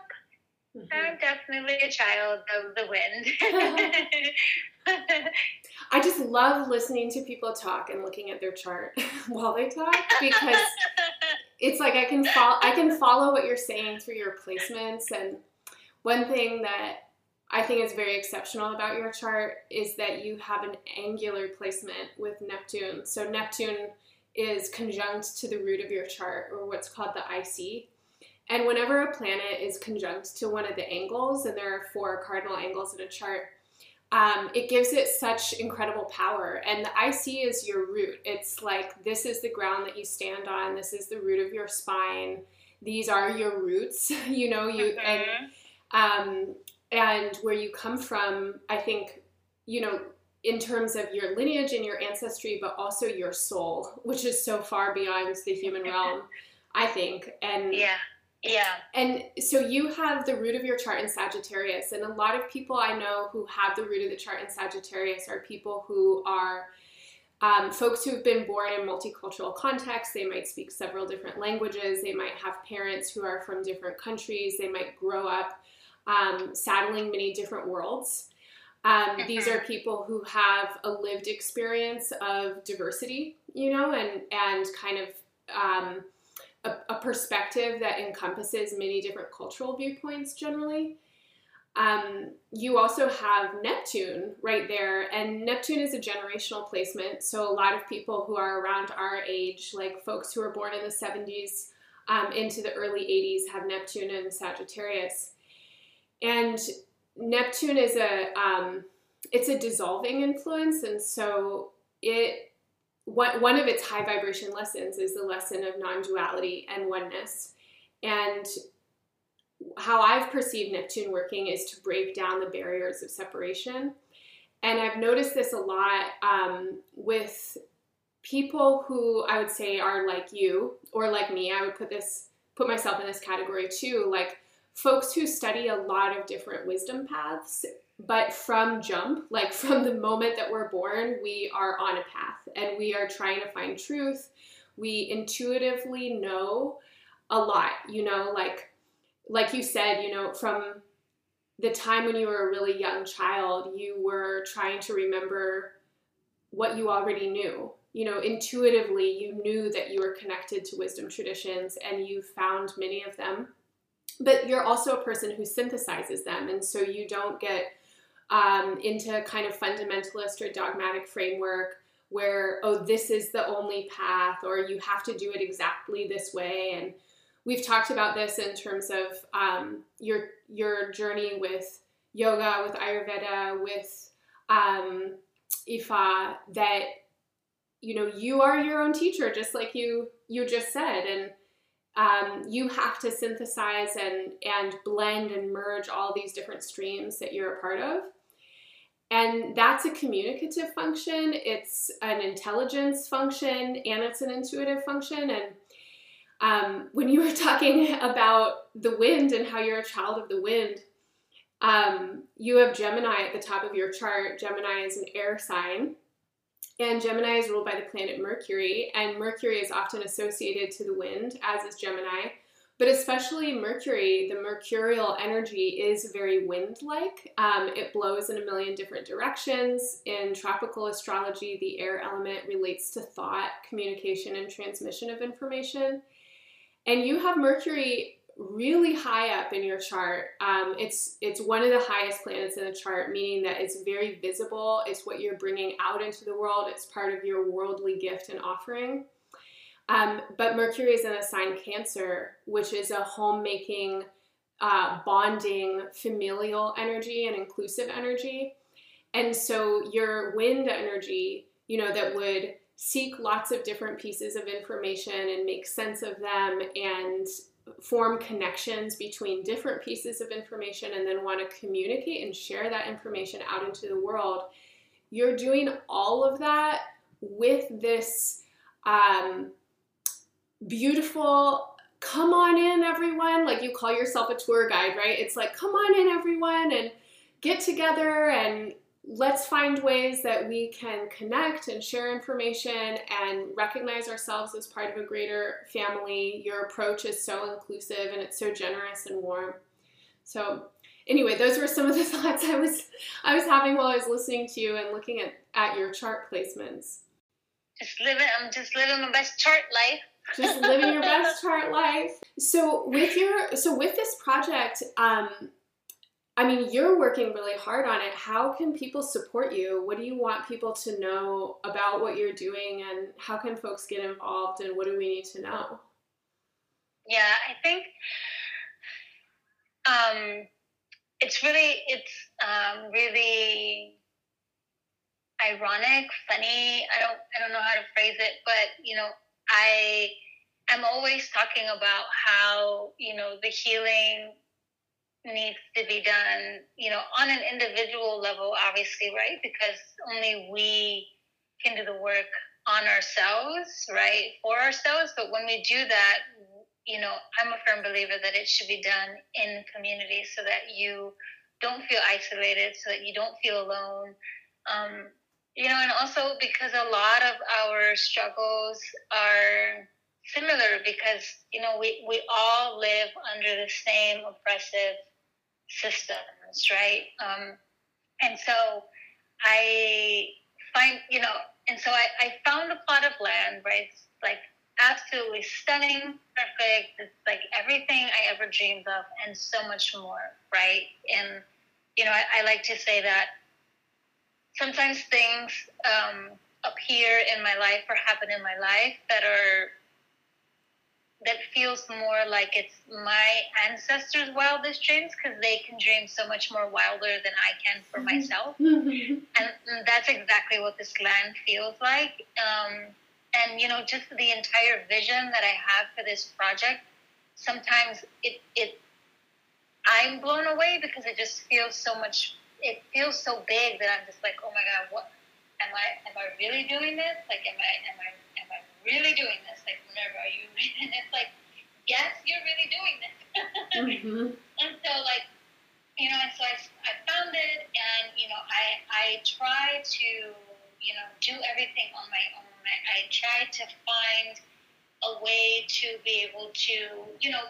mm-hmm. I'm definitely a child of the wind. [LAUGHS] I just love listening to people talk and looking at their chart [LAUGHS] while they talk because it's like I can follow I can follow what you're saying through your placements and one thing that I think is very exceptional about your chart is that you have an angular placement with Neptune. So Neptune is conjunct to the root of your chart or what's called the IC. And whenever a planet is conjunct to one of the angles, and there are four cardinal angles in a chart, um, it gives it such incredible power. And the IC is your root. It's like this is the ground that you stand on. This is the root of your spine. These are your roots. [LAUGHS] you know you mm-hmm. and um, and where you come from. I think you know in terms of your lineage and your ancestry, but also your soul, [LAUGHS] which is so far beyond the human [LAUGHS] realm. I think and yeah yeah. And so you have the root of your chart in Sagittarius, and a lot of people I know who have the root of the chart in Sagittarius are people who are um, folks who've been born in multicultural contexts. They might speak several different languages. They might have parents who are from different countries. They might grow up um, saddling many different worlds. Um, these are people who have a lived experience of diversity, you know, and and kind of um, a, a perspective that encompasses many different cultural viewpoints generally. Um, you also have Neptune right there, and Neptune is a generational placement. So, a lot of people who are around our age, like folks who were born in the 70s um, into the early 80s, have Neptune and Sagittarius. And Neptune is a um, it's a dissolving influence, and so it one, one of its high vibration lessons is the lesson of non duality and oneness. And how I've perceived Neptune working is to break down the barriers of separation. And I've noticed this a lot um, with people who I would say are like you or like me. I would put this put myself in this category too. Like folks who study a lot of different wisdom paths but from jump, like [LAUGHS] from the moment that we're born, we are on a path and we are trying to find truth. We intuitively know a lot, you know, like like you said, you know, from the time when you were a really young child, you were trying to remember what you already knew. You know, intuitively, you knew that you were connected to wisdom traditions and you found many of them. But you're also a person who synthesizes them. And so you don't get um, into kind of fundamentalist or dogmatic framework where, oh, this is the only path or you have to do it exactly this way. And we've talked about this in terms of um, your, your journey with yoga, with Ayurveda, with um, Ifa, that you know you are your own teacher just like you you just said and um, you have to synthesize and and blend and merge all these different streams that you're a part of and that's a communicative function, it's an intelligence function, and it's an intuitive function. And um, when you were [LAUGHS] talking about the wind and how you're a child of the wind, um, you have Gemini at the top of your chart. Gemini is an air sign, and Gemini is ruled by the planet Mercury, and Mercury is often associated to the wind, as is Gemini. But especially Mercury, the mercurial energy is very wind like. Um, it blows in a million different directions. In tropical astrology, the air element relates to thought, communication, and transmission of information. And you have Mercury really high up in your chart. Um, it's it's one of the highest planets in the chart, meaning that it's very visible. It's what you're bringing out into the world. It's part of your worldly gift and offering. Um, but Mercury is in a sign Cancer, which is a homemaking, uh, bonding, familial energy and inclusive energy. And so your wind energy, you know, that would seek lots of different pieces of information and make sense of them and form connections between different pieces of information and then want to communicate and share that information out into the world. You're doing all of that with this um, beautiful come on in everyone like you call yourself a tour guide right it's like come on in everyone and get together and let's find ways that we can connect and share information and recognize ourselves as part of a greater family your approach is so inclusive and it's so generous and warm so anyway, those were some of the [LAUGHS] thoughts I was I was having while I was listening to you and looking at, at your chart placements. Just living I'm um, just living my best chart life. Just living your best [LAUGHS] chart life. So with your so with this project, um, I mean, you're working really hard on it. How can people support you? What do you want people to know about what you're doing, and how can folks get involved? And what do we need to know? Yeah, I think um, it's really it's um, really ironic, funny. I don't I don't know how to phrase it, but you know, I am always talking about how you know the healing needs to be done, you know, on an individual level, obviously, right? Because only we can do the work on ourselves, right? For ourselves. But when we do that, you know, I'm a firm believer that it should be done in community so that you don't feel isolated, so that you don't feel alone. Um, you know, and also because a lot of our struggles are similar because, you know, we, we all live under the same oppressive systems, right? Um, and so I find, you know, and so I, I found a plot of land, right? It's like absolutely stunning, perfect. It's like everything I ever dreamed of and so much more, right? And, you know, I, I like to say that sometimes things um, appear in my life or happen in my life that are that feels more like it's my ancestors' wildest dreams because they can dream so much more wilder than I can for mm-hmm. myself. and that's exactly what this land feels like. Um, and, you know, just the entire vision that I have for this project, sometimes it, it, I'm blown away because it just feels so much, it feels so big that I'm just like, oh my God, what, am I, am I really doing this? Like, am I, am I Am I really doing this? Like, whenever are you? [LAUGHS] And it's like, yes, you're really doing this. mm-hmm. [LAUGHS] And so, like, you know, and so I, I found it, and you know, I I try to you know do everything on my own. I, I try to find a way to be able to you know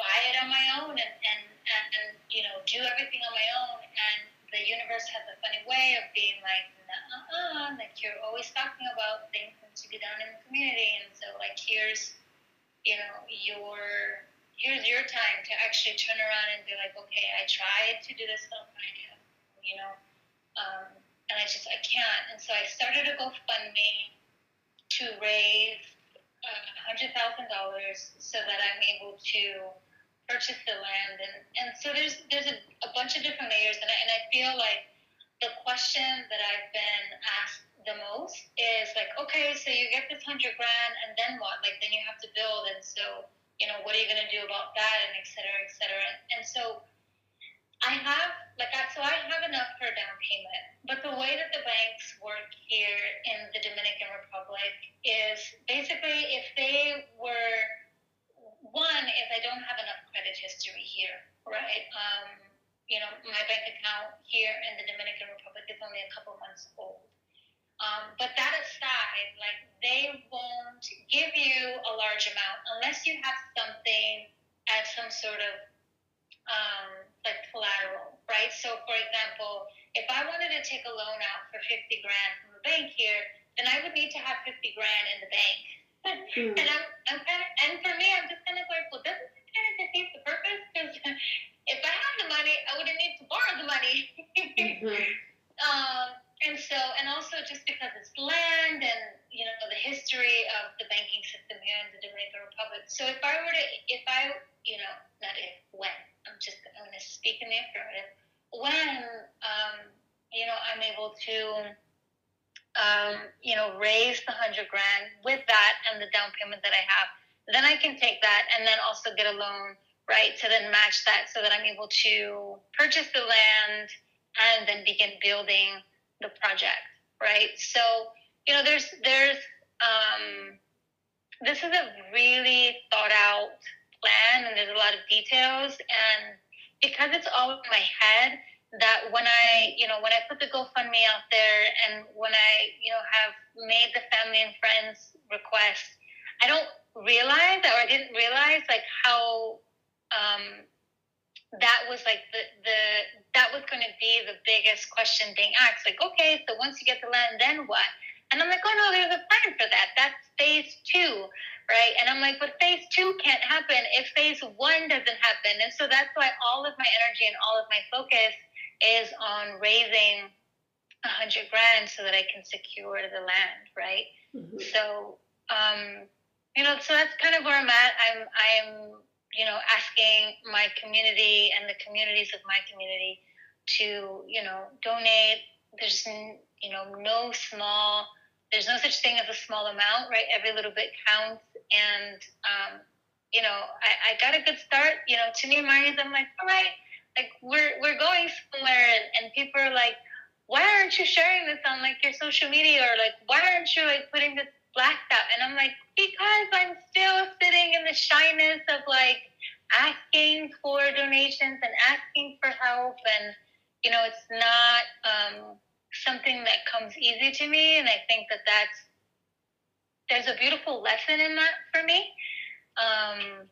buy it on my own and and, and, you know do everything on my own and the universe has a funny way of being like uh-uh, like you're always talking about things to be done in the community. And so, like, here's, you know, your here's your time to actually turn around and be like, okay, I tried to do this stuff, and I can't, you know, um, and I just I can't. And so I started a GoFundMe to raise uh, thousand dollars so that I'm able to purchase the land and and so there's there's a, a bunch of different layers and I, and I feel like the question that I've been asked the most is like, okay, so you get this hundred grand, and then what? Like, then you have to build, and so you know, what are you to do about that, and et cetera, et cetera. And so I have like I, so I have enough for a down payment, but the way that the banks work here in the Dominican Republic is basically if they were one, if I don't have enough credit history here, right? Um, you know, my bank account here in the Dominican Republic is only a couple months old. Um, but that aside, like they won't give you a large amount unless you have something as some sort of um, like collateral, right? So, for example, if I wanted to take a loan out for 50 grand from the bank here, then I would need to have 50 grand in the bank. Mm. And I'm, I'm kind of, and for me, I'm just kind of like, well, doesn't this kind of defeat the purpose? Because if I had the money, I wouldn't need to borrow the money. mm-hmm. [LAUGHS] um, and so, and also just because it's land and you know the history of the banking system here in the Dominican Republic. So if I were to, if I, you know, not if, when, I'm just I'm going to speak in the affirmative. When, um, you know, I'm able to, um, you know, raise the hundred grand with that and the down payment that I have, then I can take that and then also get a loan, right, to then match that, so that I'm able to purchase the land and then begin building the project, right? So, you know, there's there's um, this is a really thought out plan, and there's a lot of details, and because it's all in my head, that when I, you know, when I put the GoFundMe out there, and when I, you know, have made the family and friends request, I don't realize, or I didn't realize, like how um, that was like the, the that was going to be the biggest question being asked. Like, okay, so once you get the land, then what? And I'm like, oh no, there's a plan for that. That's phase two, right? And I'm like, but phase two can't happen if phase one doesn't happen. And so that's why all of my energy and all of my focus is on raising a hundred grand so that I can secure the land, right? Mm-hmm. So, um, you know, so that's kind of where I'm at. I'm, I'm, you know, asking my community and the communities of my community to, you know, donate. There's, you know, no small, there's no such thing as a small amount, right? Every little bit counts. And, um, you know, I, I got a good start. You know, to me, Marius, I'm like, all right, like we're we're going somewhere, and, and people are like, why aren't you sharing this on like your social media, or like why aren't you like putting this blacked out? And I'm like, because I'm still sitting in the shyness of like asking for donations and asking for help, and you know, it's not um, something that comes easy to me, and I think that that's there's a beautiful lesson in that for me, um,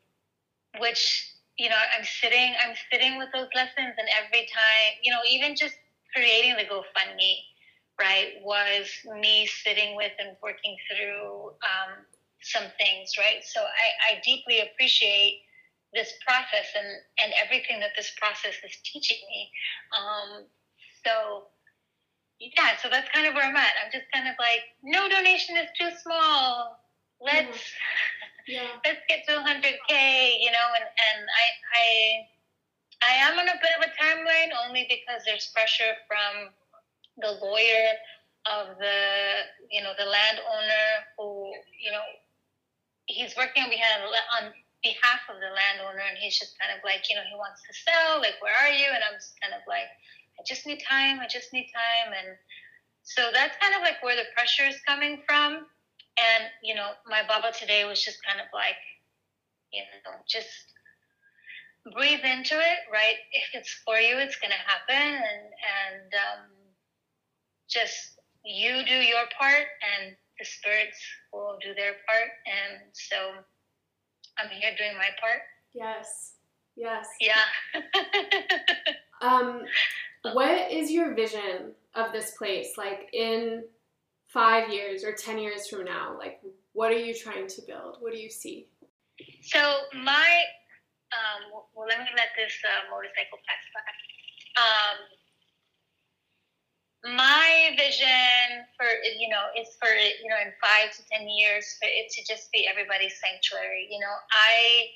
which you know I'm sitting I'm sitting with those lessons, and every time you know even just creating the GoFundMe, right, was me sitting with and working through um, some things, right. So I, I deeply appreciate this process and and everything that this process is teaching me. Um, so yeah, so that's kind of where I'm at. I'm just kind of like, no donation is too small. Let's [LAUGHS] yeah. let's get to 100k, you know. And and I I I am on a bit of a timeline only because there's pressure from the lawyer of the you know the landowner who you know he's working on behalf on behalf of the landowner and he's just kind of like you know he wants to sell like where are you and I'm just kind of like I just need time. I just need time. And so that's kind of like where the pressure is coming from. And, you know, my Baba today was just kind of like, you know, just breathe into it, right? [LAUGHS] If it's for you, it's going to happen. And, and um, just you do your part and the spirits will do their part. And so I'm here doing my part. Yes. Yes. Yeah. [LAUGHS] um, what is your vision of this place like in five years or ten years from now like what are you trying to build? What do you see? So my um, well let me let this uh, motorcycle pass by. Um, my vision for you know is for you know in five to ten years for it to just be everybody's sanctuary you know? I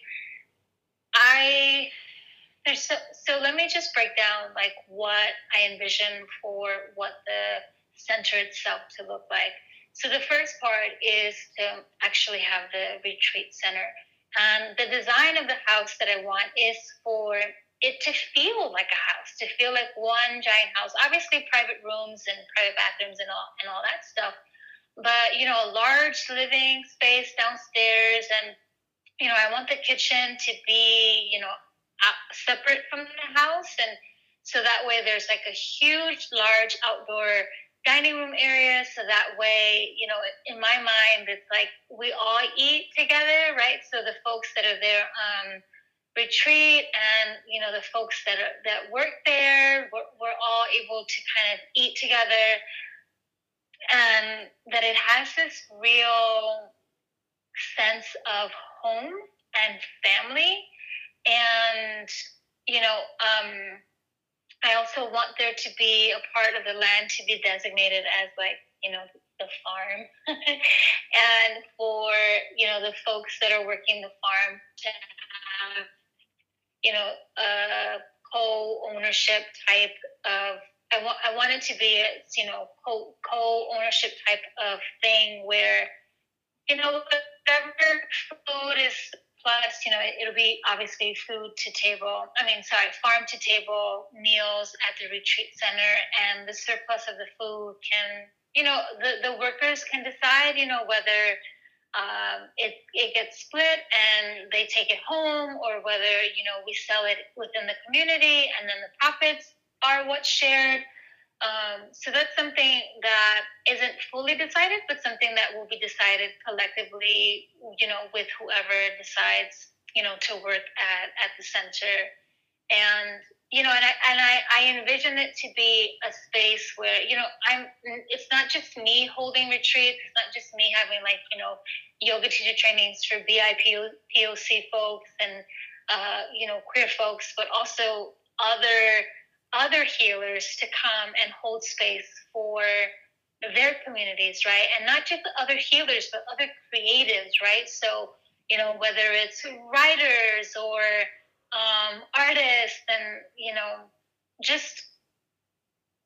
i there's so, so let me just break down like what I envision for what the center itself to look like. So the first part is to actually have the retreat center. And the design of the house that I want is for it to feel like a house, to feel like one giant house. Obviously private rooms and private bathrooms and all and all that stuff. But you know, a large living space downstairs and you know, I want the kitchen to be, you know, separate from the house and so that way there's like a huge large outdoor dining room area so that way you know in my mind it's like we all eat together right? So the folks that are there on retreat and you know the folks that are that work there we're, we're all able to kind of eat together. And that it has this real sense of home and family. And, you know, um, I also want there to be a part of the land to be designated as like, you know, the farm. [LAUGHS] and for, you know, the folks that are working the farm to have, you know, a co-ownership type of I want I want it to be a you know co co ownership type of thing where you know whatever food is Plus, you know, it'll be obviously food to table. I mean, sorry, farm to table meals at the retreat center, and the surplus of the food can, you know, the, the workers can decide, you know, whether um, it, it gets split and they take it home or whether, you know, we sell it within the community and then the profits are what's shared. Um, so that's something that isn't fully decided, but something that will be decided collectively, you know, with whoever decides, you know, to work at, at the center. and you know, and I and I, I envision it to be a space where you know I'm. It's not just me holding retreats. It's not just me having like you know yoga teacher trainings for BIPOC folks and uh, you know queer folks, but also other other healers to come and hold space for their communities, right? And not just other healers, but other creatives, right? So you know whether it's writers or um, artists and you know just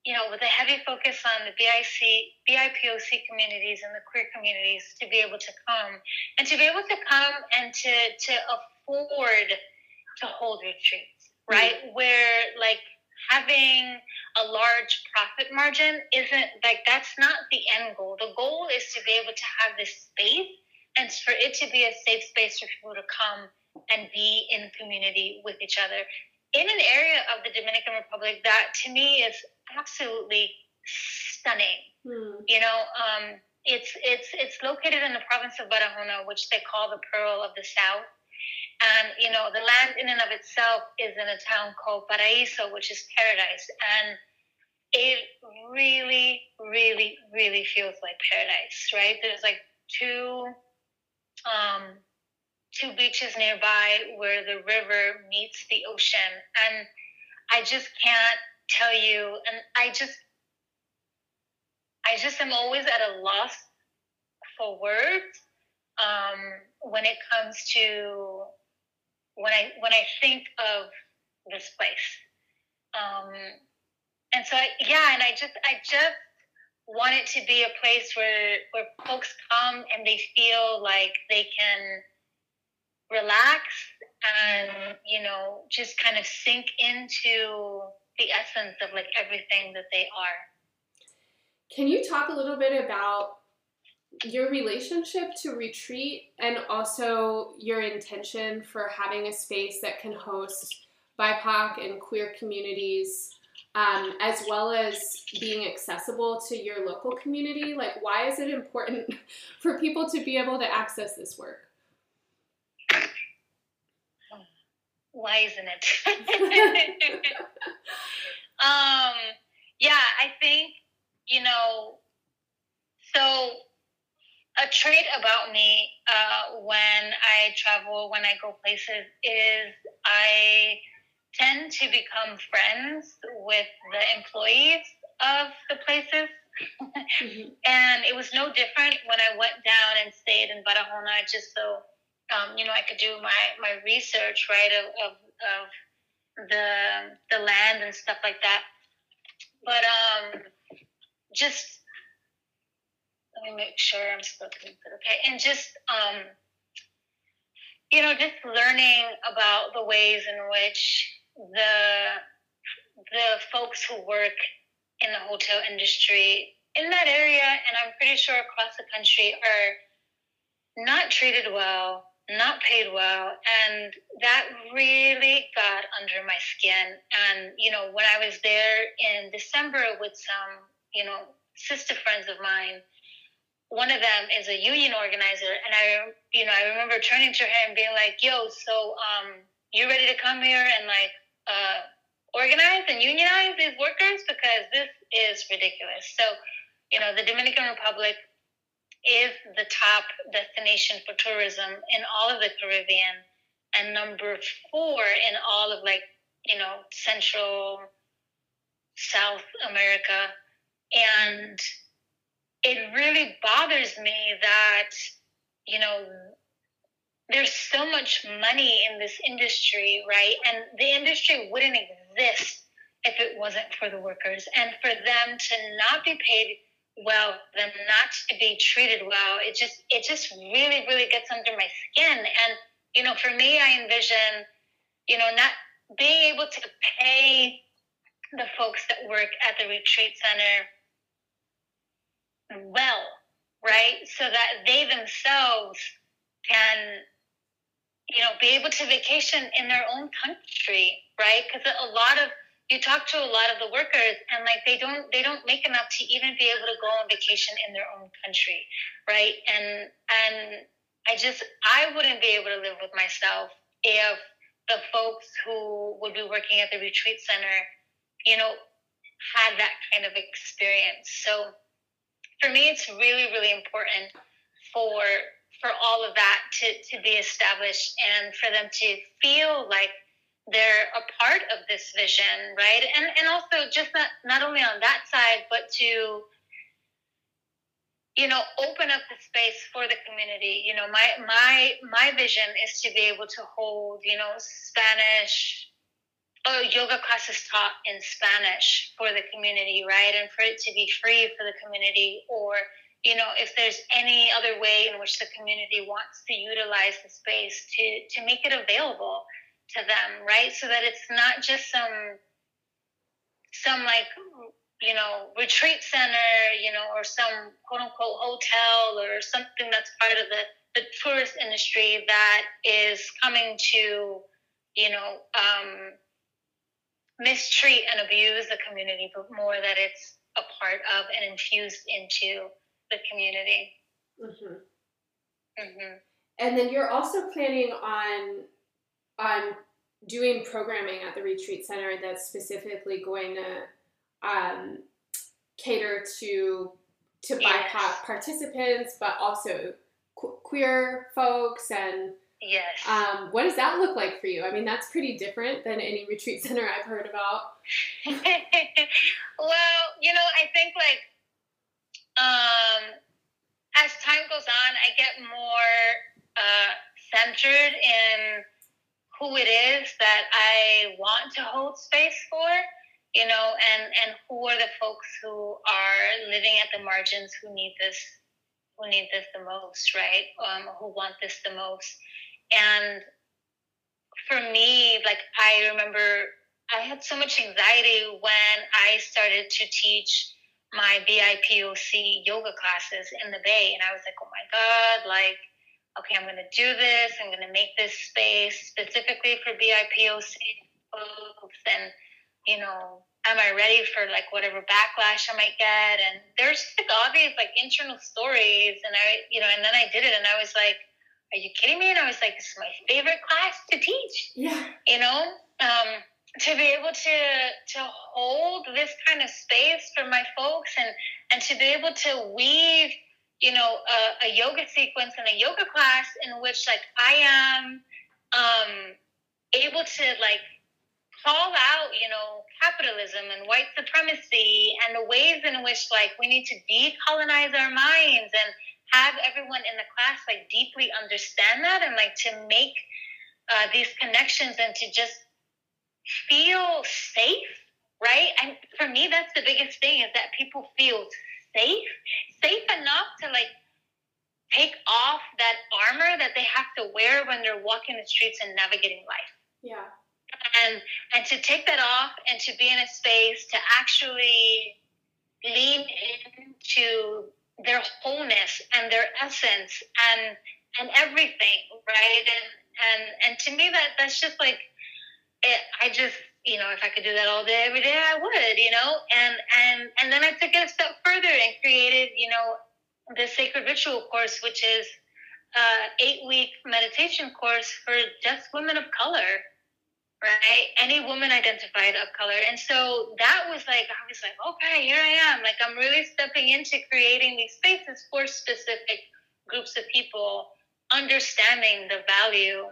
you know with a heavy focus on the BIC BIPOC communities and the queer communities to be able to come and to be able to come and to to afford to hold retreats right mm-hmm. where like having a large profit margin isn't like that's not the end goal the goal is to be able to have this space and for it to be a safe space for people to come and be in community with each other in an area of the Dominican Republic that to me is absolutely stunning. Mm. You know, um, it's it's it's located in the province of Barahona, which they call the Pearl of the South. And you know, the land in and of itself is in a town called Paraíso, which is paradise, and it really, really, really feels like paradise, right? There's like two um, two beaches nearby where the river meets the ocean. And I just can't tell you, and I just, I just am always at a loss for words um, when it comes to when I when I think of this place. Um, and so, I, yeah, and I just, I just want it to be a place where where folks come and they feel like they can relax and you know just kind of sink into the essence of like everything that they are can you talk a little bit about your relationship to retreat and also your intention for having a space that can host BIPOC and queer communities, um, as well as being accessible to your local community? Like, why is it important [LAUGHS] for people to be able to access this work? why isn't it? [LAUGHS] [LAUGHS] um, yeah, I think, you know, so a trait about me uh, when I travel, when I go places, is I tend to become friends with the employees of the places. mm-hmm. [LAUGHS] And it was no different when I went down and stayed in Barahona just so um, you know, I could do my, my research, right, of, of, of the, the land and stuff like that. But um, just, let me make sure I'm good. Okay. And just, um, you know, just learning about the ways in which the, the folks who work in the hotel industry in that area, and I'm pretty sure across the country, are not treated well not paid well and that really got under my skin and you know when i was there in december with some you know sister friends of mine one of them is a union organizer and i you know i remember turning to her and being like yo so um you ready to come here and like uh organize and unionize these workers because this is ridiculous so you know the dominican republic is the top destination for tourism in all of the Caribbean and number four in all of like, you know, Central, South America. And it really bothers me that, you know, there's so much money in this industry, right? And the industry wouldn't exist if it wasn't for the workers and for them to not be paid well them not to be treated well it just it just really really gets under my skin and you know for me i envision you know not being able to pay the folks that work at the retreat center well right? So that they themselves can you know be able to vacation in their own country right? Because a lot of you talk to a lot of the workers and like they don't they don't make enough to even be able to go on vacation in their own country right? And and i just i wouldn't be able to live with myself if the folks who would be working at the retreat center, you know, had that kind of experience. So for me, it's really, really important for for all of that to, to be established and for them to feel like they're a part of this vision, right? And and also just not, not only on that side, but to you know open up the space for the community you know my my my vision is to be able to hold you know spanish oh yoga classes taught in spanish for the community right? And for it to be free for the community or you know if there's any other way in which the community wants to utilize the space to to make it available to them right? So that it's not just some some like you know, retreat center, you know, or some quote unquote hotel or something that's part of the, the tourist industry that is coming to, you know, um, mistreat and abuse the community, but more that it's a part of and infused into the community. Mm-hmm. Mm-hmm. And then you're also planning on on doing programming at the retreat center that's specifically going to um, cater to to yes. BIPOC participants, but also qu- queer folks and yes. Um, what does that look like for you? I mean, that's pretty different than any retreat center I've heard about. [LAUGHS] well, you know, I think like um, as time goes on, I get more uh, centered in who it is that I want to hold space for you know, and and who are the folks who are living at the margins who need this, who need this the most, right? Um, who want this the most, and for me, like I remember, I had so much anxiety when I started to teach my BIPOC yoga classes in the Bay, and I was like, oh my god, like okay, I'm going to do this. I'm going to make this space specifically for BIPOC folks. And you know, am I ready for like whatever backlash I might get? And there's like these like internal stories, and I, you know, and then I did it, and I was like, "Are you kidding me?" And I was like, "This is my favorite class to teach." Yeah, you know, um, to be able to to hold this kind of space for my folks, and and to be able to weave, you know, a, a yoga sequence and a yoga class in which like I am um, able to like call out, you know, capitalism and white supremacy and the ways in which like we need to decolonize our minds and have everyone in the class like deeply understand that and like to make uh, these connections and to just feel safe, right? And for me, that's the biggest thing is that people feel safe, safe enough to like take off that armor that they have to wear when they're walking the streets and navigating life. Yeah and and to take that off and to be in a space to actually lean into their wholeness and their essence and and everything right? And and and to me that that's just like it, i just you know if i could do that all day every day i would you know? And and and then i took it a step further and created you know the sacred ritual course which is uh, eight week meditation course for just women of color right? Any woman identified of color. And so that was like, I was like, okay, here I am. Like, I'm really stepping into creating these spaces for specific groups of people, understanding the value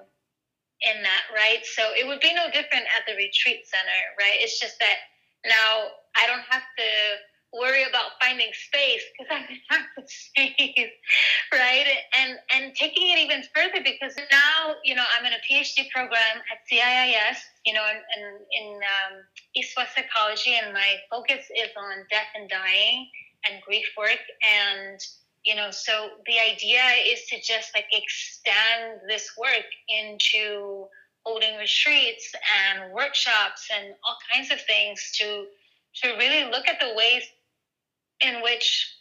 in that, right? So it would be no different at the retreat center, right? It's just that now I don't have to worry about finding space because I have [LAUGHS] the space, right? And and taking it even further because now you know I'm in a PhD program at CIIS, you know, in in, in um, East West psychology, and my focus is on death and dying and grief work and you know so the idea is to just like extend this work into holding retreats and workshops and all kinds of things to to really look at the ways in which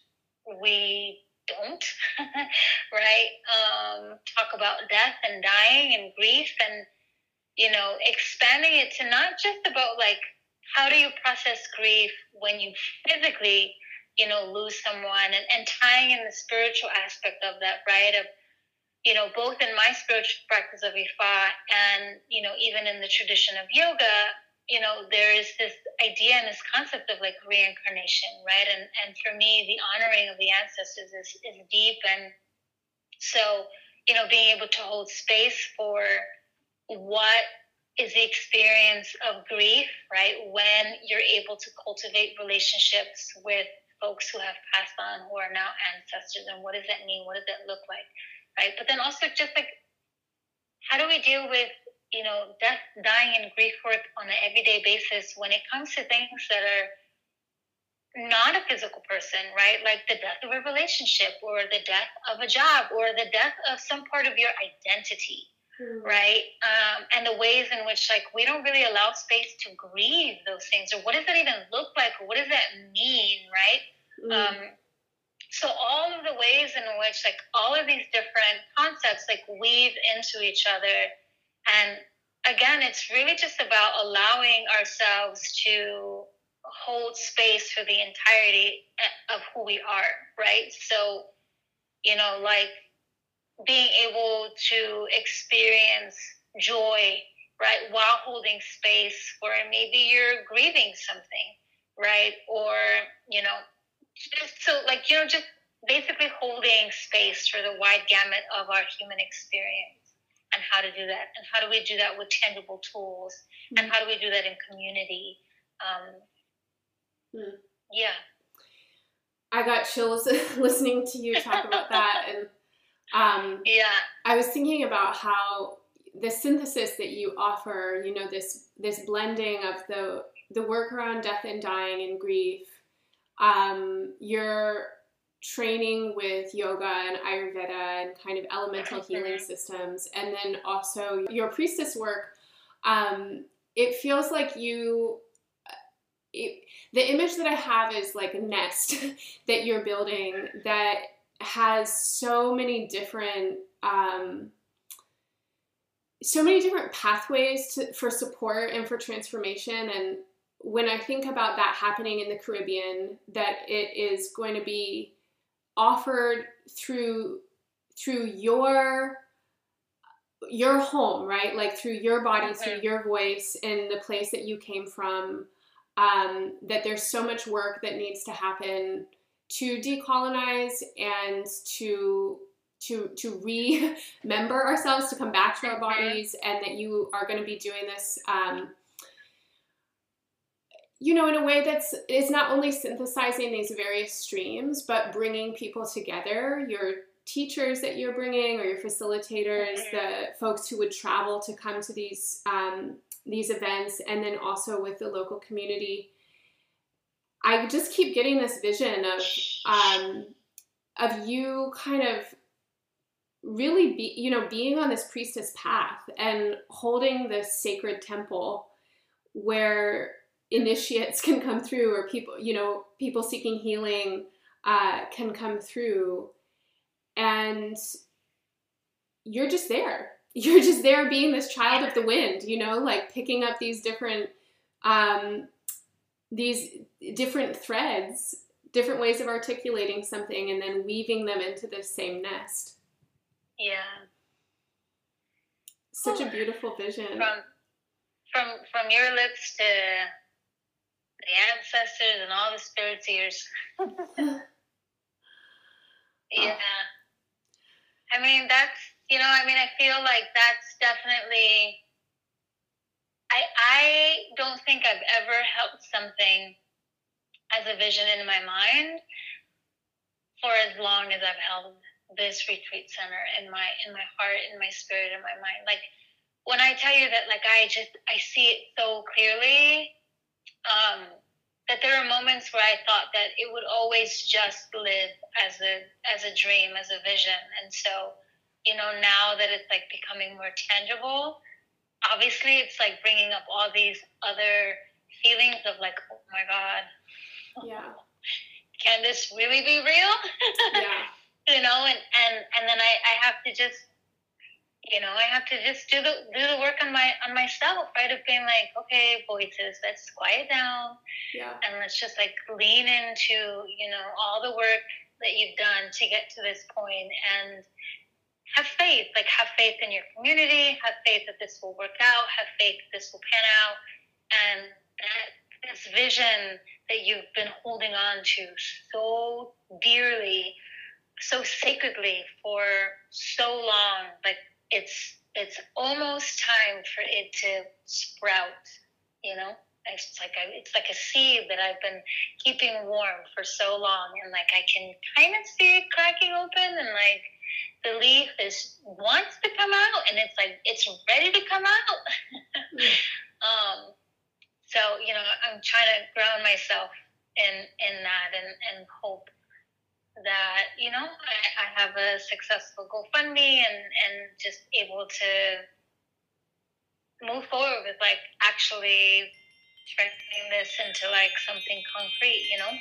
we don't, [LAUGHS] right? Um, talk about death and dying and grief and, you know, expanding it to not just about like, how do you process grief when you physically, you know, lose someone and, and tying in the spiritual aspect of that, right? Of, you know, both in my spiritual practice of Ifa and, you know, even in the tradition of yoga, you know, there is this idea and this concept of like reincarnation, right? And and for me, the honoring of the ancestors is, is deep. And so, you know, being able to hold space for what is the experience of grief, right? When you're able to cultivate relationships with folks who have passed on, who are now ancestors, and what does that mean? What does that look like? right? But then also just like, how do we deal with, you know, death, dying, and grief work on an everyday basis when it comes to things that are not a physical person, right? Like the death of a relationship or the death of a job or the death of some part of your identity, mm. right? Um, and the ways in which, like, we don't really allow space to grieve those things or what does that even look like or what does that mean, right? Mm. Um, so all of the ways in which like all of these different concepts like weave into each other and again it's really just about allowing ourselves to hold space for the entirety eh, of who we are right? So you know like being able to experience joy right while holding space for maybe you're grieving something right? Or you know just so like you know just basically holding space for the wide gamut of our human experience and how to do that and how do we do that with tangible tools mm-hmm. and how do we do that in community um, mm. yeah i got chills [LAUGHS] listening to you talk about that [LAUGHS] and um, yeah i was thinking about how the synthesis that you offer you know this this blending of the the work around death and dying and grief um, your training with yoga and Ayurveda and kind of elemental healing systems, and then also your priestess work. Um, it feels like you. It, the image that I have is like a nest [LAUGHS] that you're building that has so many different um, so many different pathways to, for support and for transformation and when I think about that happening in the Caribbean, that it is going to be offered through through your your home, right? Like through your body, okay. through your voice, and the place that you came from. Um, that there's so much work that needs to happen to decolonize and to to to remember [LAUGHS] ourselves, to come back to our bodies, and that you are going to be doing this um, you know, in a way that's is not only synthesizing these various streams, but bringing people together. Your teachers that you're bringing, or your facilitators, mm-hmm. the folks who would travel to come to these um, these events, and then also with the local community. I just keep getting this vision of um, of you kind of really be you know being on this priestess path and holding this sacred temple where initiates can come through or people you know people seeking healing uh, can come through. And you're just there. [LAUGHS] You're just there being this child of the wind you know like picking up these different um, these different threads different ways of articulating something and then weaving them into this same nest. Yeah. Such a beautiful vision. From from from your lips to the ancestors and all the spirits ears. [LAUGHS] yeah. I mean, that's, you know, I mean, I feel like that's definitely, I, I don't think I've ever held something as a vision in my mind for as long as I've held this retreat center in my in my heart in my spirit in my mind like when i tell you that like i just i see it so clearly um, that there are moments where I thought that it would always just live as a as a dream, as a vision, and so you know now that it's like becoming more tangible, obviously it's like bringing up all these other feelings of like, oh my god, yeah, can this really be real? [LAUGHS] Yeah. you know, and and and then I I have to just you know, I have to just do the do the work on my on myself, right? Of being like, okay, voices, let's quiet down, yeah, and let's just like lean into you know all the work that you've done to get to this point, and have faith. Like have faith in your community. Have faith that this will work out. Have faith that this will pan out. And that this vision that you've been holding on to so dearly, so sacredly for so long, like it's it's almost time for it to sprout. You know it's like a, it's like a seed that I've been keeping warm for so long, and like I can kind of see it cracking open, and like the leaf is wants to come out, and it's like it's ready to come out. [LAUGHS] um, so you know, I'm trying to ground myself in in that, and and hope that you know I, I have a successful GoFundMe, and and just able to move forward with like actually turning this into like something concrete, you know?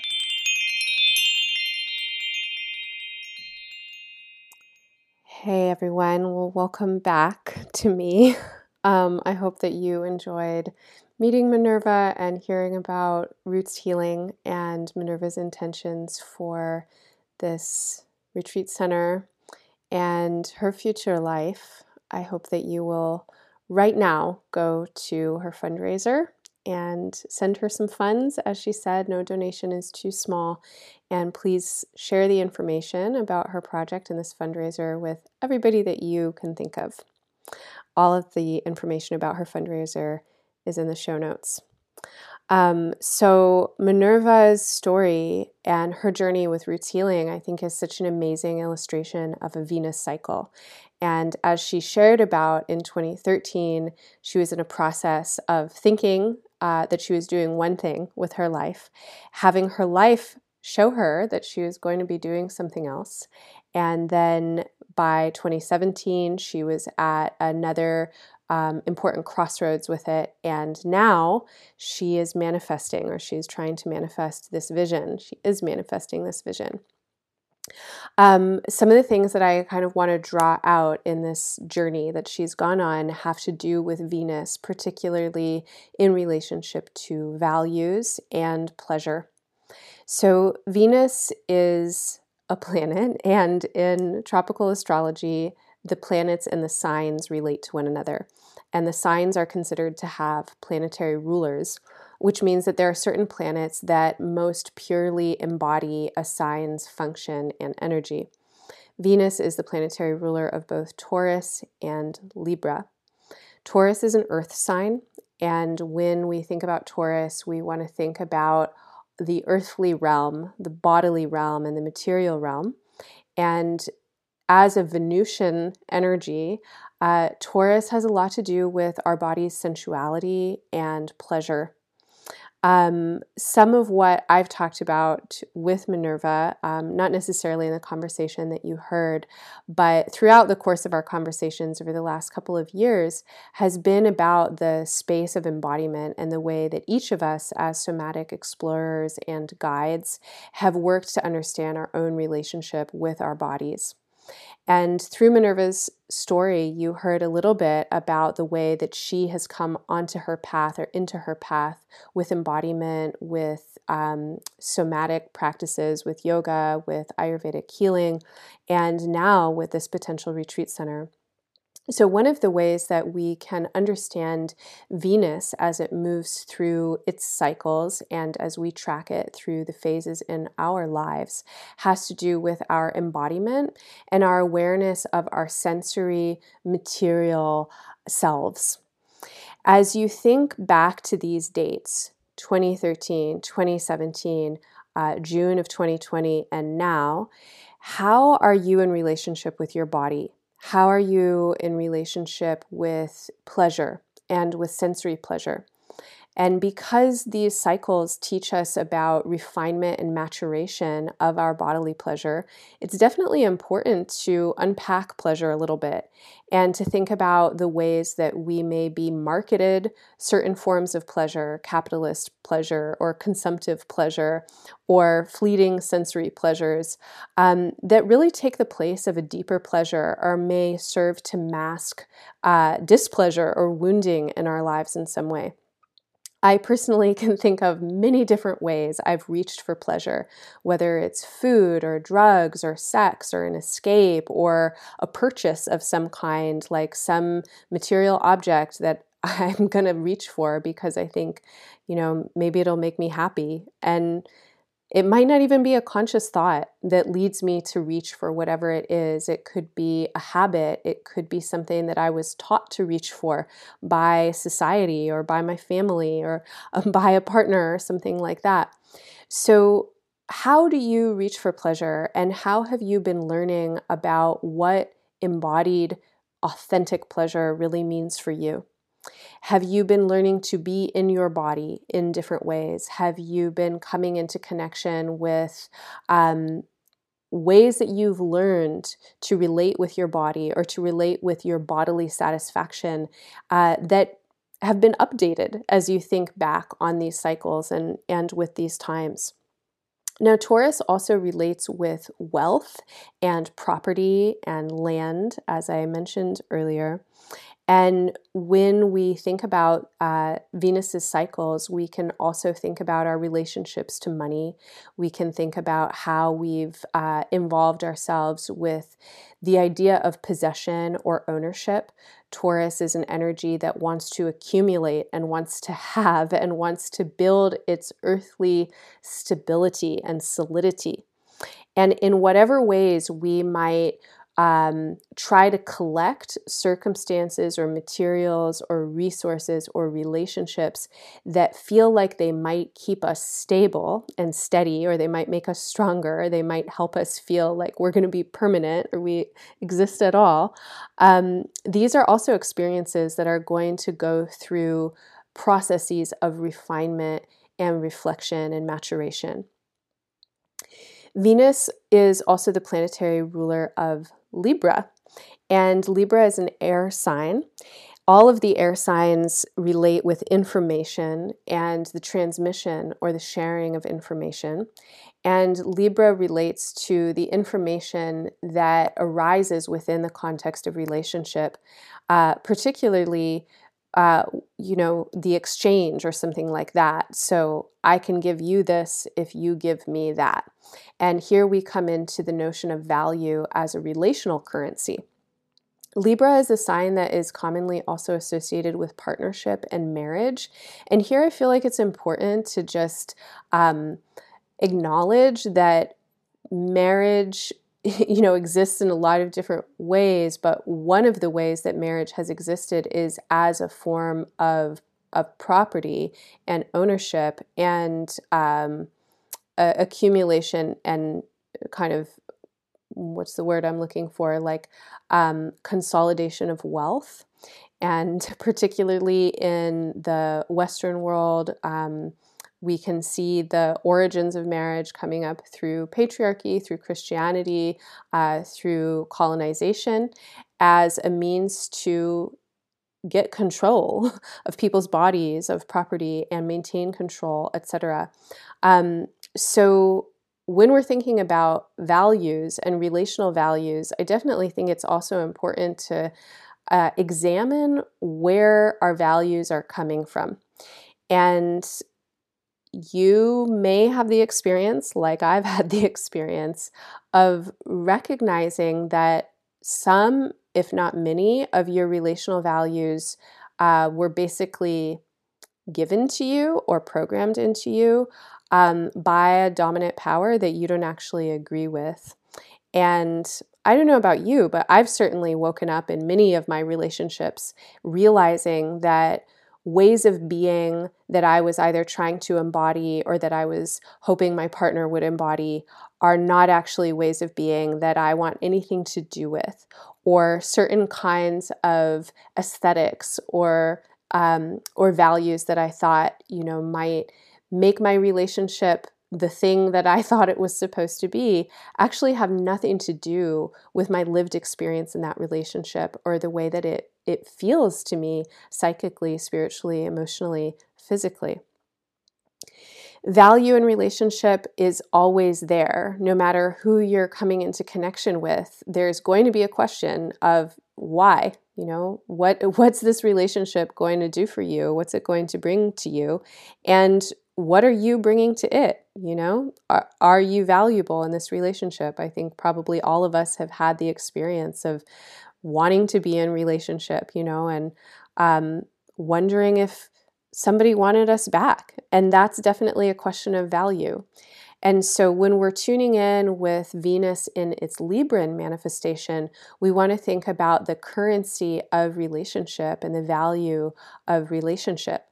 Hey everyone, well, welcome back to me. [LAUGHS] Um, I hope that you enjoyed meeting Minerva and hearing about Roots Healing and Minerva's intentions for this retreat center and her future life. I hope that you will right now go to her fundraiser and send her some funds. As she said, no donation is too small. And please share the information about her project and this fundraiser with everybody that you can think of. All of the information about her fundraiser is in the show notes. Um, so, Minerva's story and her journey with roots healing, I think, is such an amazing illustration of a Venus cycle. And as she shared about in 2013, she was in a process of thinking uh, that she was doing one thing with her life, having her life show her that she was going to be doing something else. And then by 2017, she was at another um, important crossroads with it. And now she is manifesting, or she's trying to manifest this vision. She is manifesting this vision. Um, some of the things that I kind of want to draw out in this journey that she's gone on have to do with Venus, particularly in relationship to values and pleasure. So, Venus is a planet, and in tropical astrology, the planets and the signs relate to one another. And the signs are considered to have planetary rulers which means that there are certain planets that most purely embody a sign's function and energy. Venus is the planetary ruler of both Taurus and Libra. Taurus is an earth sign, and when we think about Taurus, we want to think about the earthly realm, the bodily realm, and the material realm. And as a Venusian energy, uh, Taurus has a lot to do with our body's sensuality and pleasure um, some of what I've talked about with Minerva, um, not necessarily in the conversation that you heard, but throughout the course of our conversations over the last couple of years, has been about the space of embodiment and the way that each of us, as somatic explorers and guides, have worked to understand our own relationship with our bodies. And through Minerva's story, you heard a little bit about the way that she has come onto her path or into her path with embodiment, with um, somatic practices, with yoga, with Ayurvedic healing, and now with this potential retreat center. So, one of the ways that we can understand Venus as it moves through its cycles and as we track it through the phases in our lives has to do with our embodiment and our awareness of our sensory material selves. As you think back to these dates, 2013, 2017, uh, June of 2020, and now, how are you in relationship with your body? How are you in relationship with pleasure and with sensory pleasure? And because these cycles teach us about refinement and maturation of our bodily pleasure, it's definitely important to unpack pleasure a little bit and to think about the ways that we may be marketed certain forms of pleasure, capitalist pleasure, or consumptive pleasure, or fleeting sensory pleasures um, that really take the place of a deeper pleasure or may serve to mask uh, displeasure or wounding in our lives in some way. I personally [LAUGHS] can think of many different ways I've reached for pleasure, whether it's food or drugs or sex or an escape or a purchase of some kind, like some material object that [LAUGHS] I'm going to reach for because I think, you know, maybe it'll make me happy. And it might not even be a conscious thought that leads me to reach for whatever it is. It could be a habit. It could be something that I was taught to reach for by society or by my family or um, [LAUGHS] by a partner or something like that. So, how do you reach for pleasure and how have you been learning about what embodied authentic pleasure really means for you? Have you been learning to be in your body in different ways? Have you been coming into connection with um, ways that you've learned to relate with your body or to relate with your bodily satisfaction uh, that have been updated as you think back on these cycles and, and with these times? Now, Taurus also relates with wealth and property and land, as I mentioned earlier. And when we think about uh, Venus's cycles, we can also think about our relationships to money. We can think about how we've uh, involved ourselves with the idea of possession or ownership. Taurus is an energy that wants to accumulate and wants to have and wants to build its earthly stability and solidity. And in whatever ways we might um, try to collect circumstances or materials or resources or relationships that feel like they might keep us stable and steady, or they might make us stronger, or they might help us feel like we're going to be permanent or we exist at all. Um, these are also experiences that are going to go through processes of refinement and reflection and maturation. Venus is also the planetary ruler of Libra. And Libra is an air sign. All of the air signs relate with information and the transmission or the sharing of information. And Libra relates to the information that arises within the context of relationship, uh, particularly uh, you know, the exchange or something like that. So I can give you this if you give me that. And here we come into the notion of value as a relational currency. Libra is a sign that is commonly also associated with partnership and marriage. And here I feel like it's important to just um, acknowledge that marriage [LAUGHS] you know exists in a lot of different ways but one of the ways that marriage has existed is as a form of of property and ownership and um, uh, accumulation and kind of what's the word I'm looking for? Like um, consolidation of wealth. And [LAUGHS] particularly in the Western world um, we can see the origins of marriage coming up through patriarchy, through Christianity, uh, through colonization, as a means to get control [LAUGHS] of people's bodies, of property, and maintain control, etc. Um, so, when we're thinking about values and relational values, I definitely think it's also important to uh, examine where our values are coming from. And you may have the experience, like I've [LAUGHS] had the experience, of recognizing that some, if not many, of your relational values uh, were basically given to you or programmed into you um, by a dominant power that you don't actually agree with. And I don't know about you, but I've certainly woken up in many of my relationships realizing that ways of being that I was either trying to embody or that I was hoping my partner would embody are not actually ways of being that I want anything to do with, or certain kinds of aesthetics or um, or values that I thought you know might make my relationship the thing that I [LAUGHS] thought it was supposed to be actually have nothing to do with my lived experience in that relationship or the way that it it feels to me psychically, spiritually, emotionally, physically. Value in relationship is always there, no matter who you're coming into connection with. There's going to be a question of why you know what [LAUGHS] what's this relationship going to do for you what's it going to bring to you and what are you bringing to it you know? Are, are you valuable in this relationship? I think probably all of us have had the experience of wanting to be in relationship you know and um, wondering if somebody wanted us back and that's definitely a question of value. And so when we're tuning in with Venus in its Libran manifestation, we want to think about the currency of relationship and the value of relationship.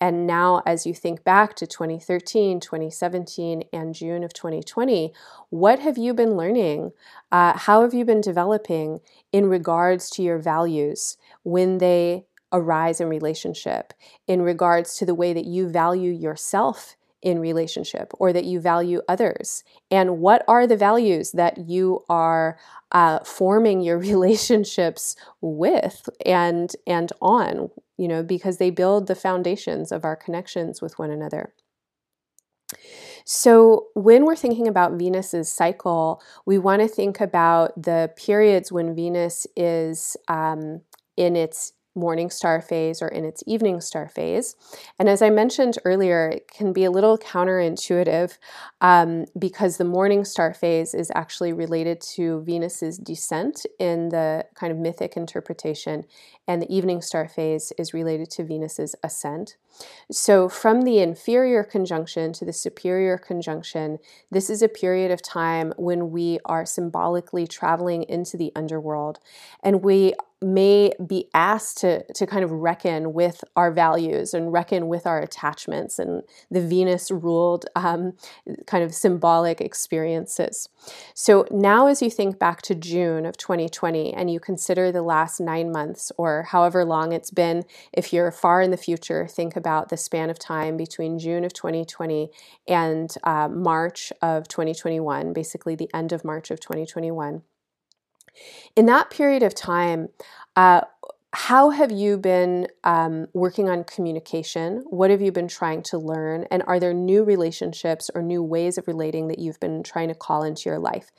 And now, as you think back to 2013, 2017, and June of 2020, what have you been learning? Uh, how have you been developing in regards to your values when they arise in relationship, in regards to the way that you value yourself in relationship or that you value others? And what are the values that you are uh, forming your [LAUGHS] relationships with and and on you know because they build the foundations of our connections with one another. So, when we're thinking about Venus's cycle, we want to think about the periods when Venus is um, in its morning star phase or in its evening star phase. And as I mentioned earlier, it can be a little counterintuitive um, because the morning star phase is actually related to Venus's descent in the kind of mythic interpretation, and the evening star phase is related to Venus's ascent. So, from the inferior conjunction to the superior conjunction, this is a period of time when we are symbolically traveling into the underworld and we may be asked to, to kind of reckon with our values and reckon with our attachments and the Venus ruled um, kind of symbolic experiences. So now, as you think back to June of 2020 and you consider the last nine months or however long it's been, if you're far in the future, think about the span of time between June of 2020 and uh, March of 2021, basically the end of March of 2021. In that period of time, uh, how have you been um, working on communication? What have you been trying to learn? And are there new relationships or new ways of relating that you've been trying to call into your life?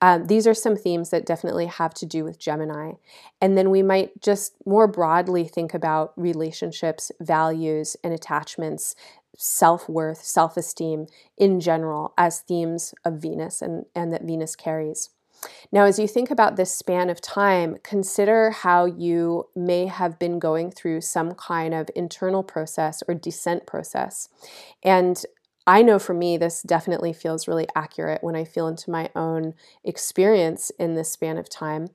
Um, these are some themes that definitely have to do with Gemini. And then we might just more broadly think about relationships, values, and attachments self worth, self esteem in general as themes of Venus and, and that Venus carries. Now, as you think about this span of time, consider how you may have been going through some kind of internal process or descent process. And I know for me, this definitely feels really accurate when I feel into my own experience in this span of time.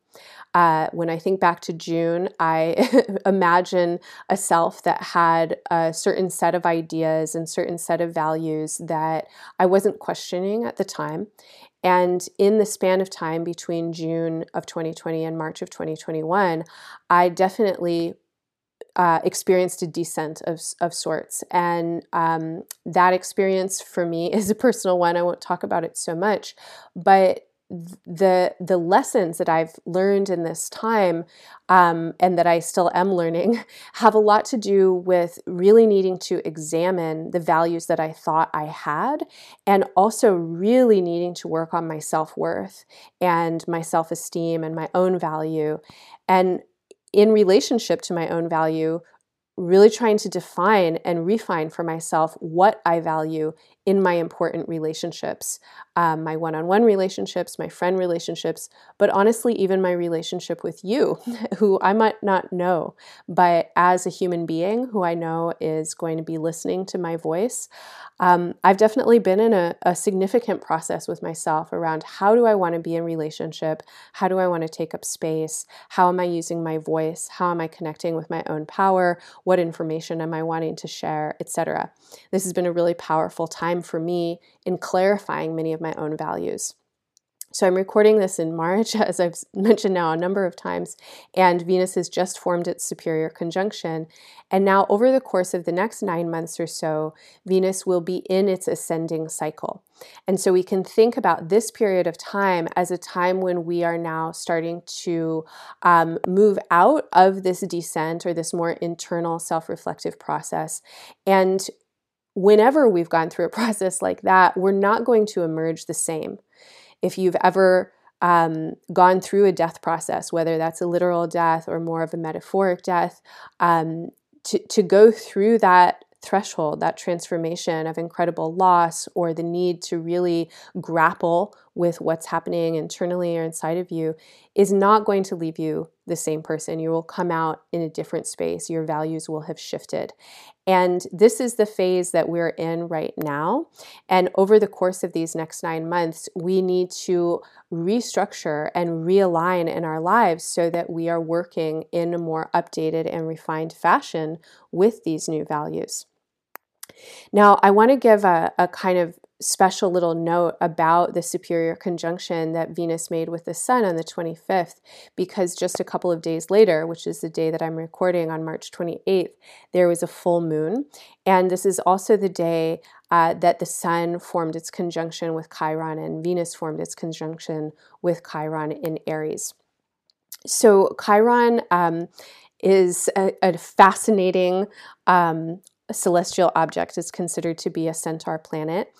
Uh, when I think back to June, I [LAUGHS] imagine a self that had a certain set of ideas and certain set of values that I wasn't questioning at the time. And in the span of time between June of 2020 and March of 2021, I definitely uh, experienced a descent of, of sorts. And um, that experience for me [LAUGHS] is a personal one. I won't talk about it so much. But the the lessons that I've learned in this time um, and that I still am learning [LAUGHS] have a lot to do with really needing to examine the values that I thought I had, and also really needing to work on my self worth and my self esteem and my own value, and in relationship to my own value, really trying to define and refine for myself what I value in my important relationships um, my one on one relationships, my friend relationships, but honestly, even my relationship with you, [LAUGHS] who I might not know, but as a human being who I know is going to be listening to my voice, um, I've definitely been in a, a significant process with myself around how do I want to be in relationship? How do I want to take up space? How am I using my voice? How am I connecting with my own power? What information am I wanting to share, etc. This has been a really powerful time for me in clarifying many of my own values. So I'm recording this in March, [LAUGHS] as I've mentioned now a number of times, and Venus has just formed its superior conjunction. And now, over the course of the next nine months or so, Venus will be in its ascending cycle. And so we can think about this period of time as a time when we are now starting to um, move out of this descent or this more internal self reflective process and whenever we've gone through a [LAUGHS] process like that, we're not going to emerge the same. If you've ever um, gone through a death process, whether that's a literal death or more of a metaphoric death, um, to, to go through that threshold, that transformation of incredible loss, or the need to really grapple with what's happening internally or inside of you, is not going to leave you the same person. You will come out in a different space. Your values will have shifted. And this is the phase that we're in right now. And over the course of these next nine months, we need to restructure and realign in our lives so that we are working in a more updated and refined fashion with these new values. Now, I want to give a, a kind of special little note about the superior conjunction that Venus made with the Sun on the 25th, because just a couple of days later, which is the day that I'm recording on March 28th, there was a full moon. And this is also the day uh, that the Sun formed its conjunction with Chiron and Venus formed its conjunction with Chiron in Aries. So, Chiron um, is a, a fascinating um, celestial object is considered to be a centaur planet.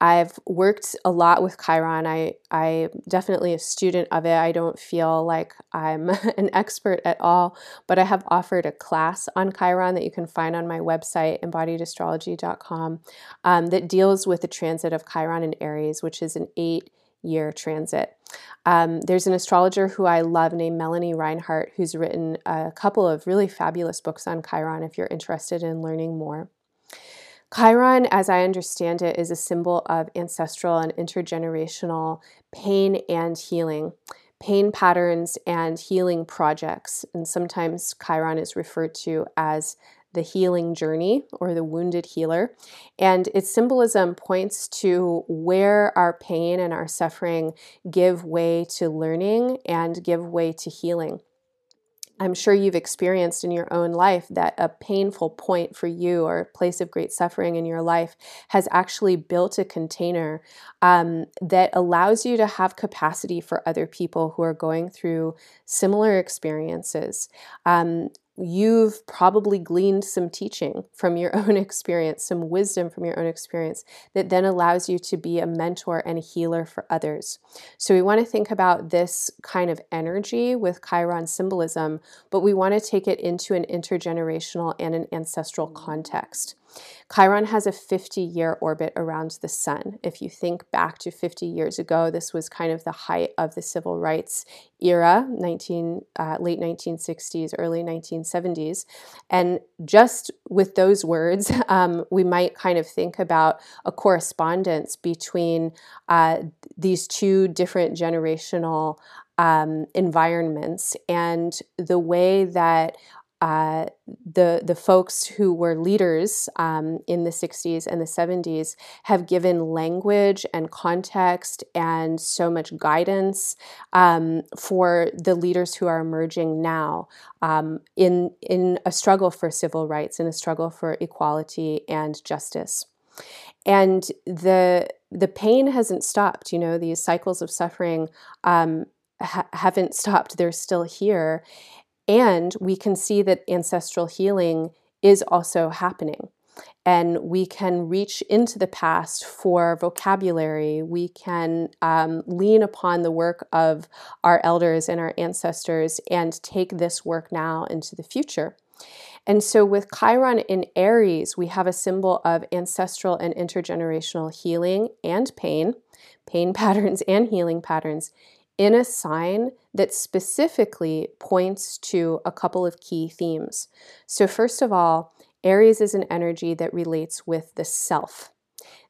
I've worked a lot with Chiron. I I'm definitely a student of it. I don't feel like I'm [LAUGHS] an expert at all, but I have offered a class on Chiron that you can find on my website, embodiedastrology.com, um, that deals with the transit of Chiron in Aries, which is an eight year transit. Um, there's an astrologer who I love named Melanie Reinhart, who's written a couple of really fabulous books on Chiron if you're interested in learning more. Chiron, as I understand it, is a symbol of ancestral and intergenerational pain and healing, pain patterns and healing projects. And sometimes Chiron is referred to as the healing journey or the wounded healer. And its symbolism points to where our pain and our suffering give way to learning and give way to healing. I'm sure you've experienced in your own life that a painful point for you or a place of great suffering in your life has actually built a container um, that allows you to have capacity for other people who are going through similar experiences. Um, you've probably gleaned some teaching from your [LAUGHS] own experience, some wisdom from your own experience that then allows you to be a mentor and a healer for others. So we want to think about this kind of energy with Chiron symbolism, but we want to take it into an intergenerational and an ancestral context. Chiron has a 50 year orbit around the sun. If you think back to 50 years ago, this was kind of the height of the civil rights era, 19, uh, late 1960s, early 1970s. And just with those words, [LAUGHS] um, we might kind of think about a correspondence between uh, these two different generational um, environments and the way that uh, the the folks who were leaders um, in the 60s and the 70s have given language and context and so much guidance um, for the leaders who are emerging now um, in in a struggle for civil rights in a struggle for equality and justice. And the the pain hasn't stopped you know these cycles of suffering um, ha- haven't stopped. They're still here and we can see that ancestral healing is also happening. And we can reach into the past for vocabulary. We can um, lean upon the work of our elders and our ancestors and take this work now into the future. And so, with Chiron in Aries, we have a symbol of ancestral and intergenerational healing and pain, pain [LAUGHS] patterns and healing patterns in a sign that specifically points to a couple of key themes. So, first of all, Aries is an energy that relates with the self,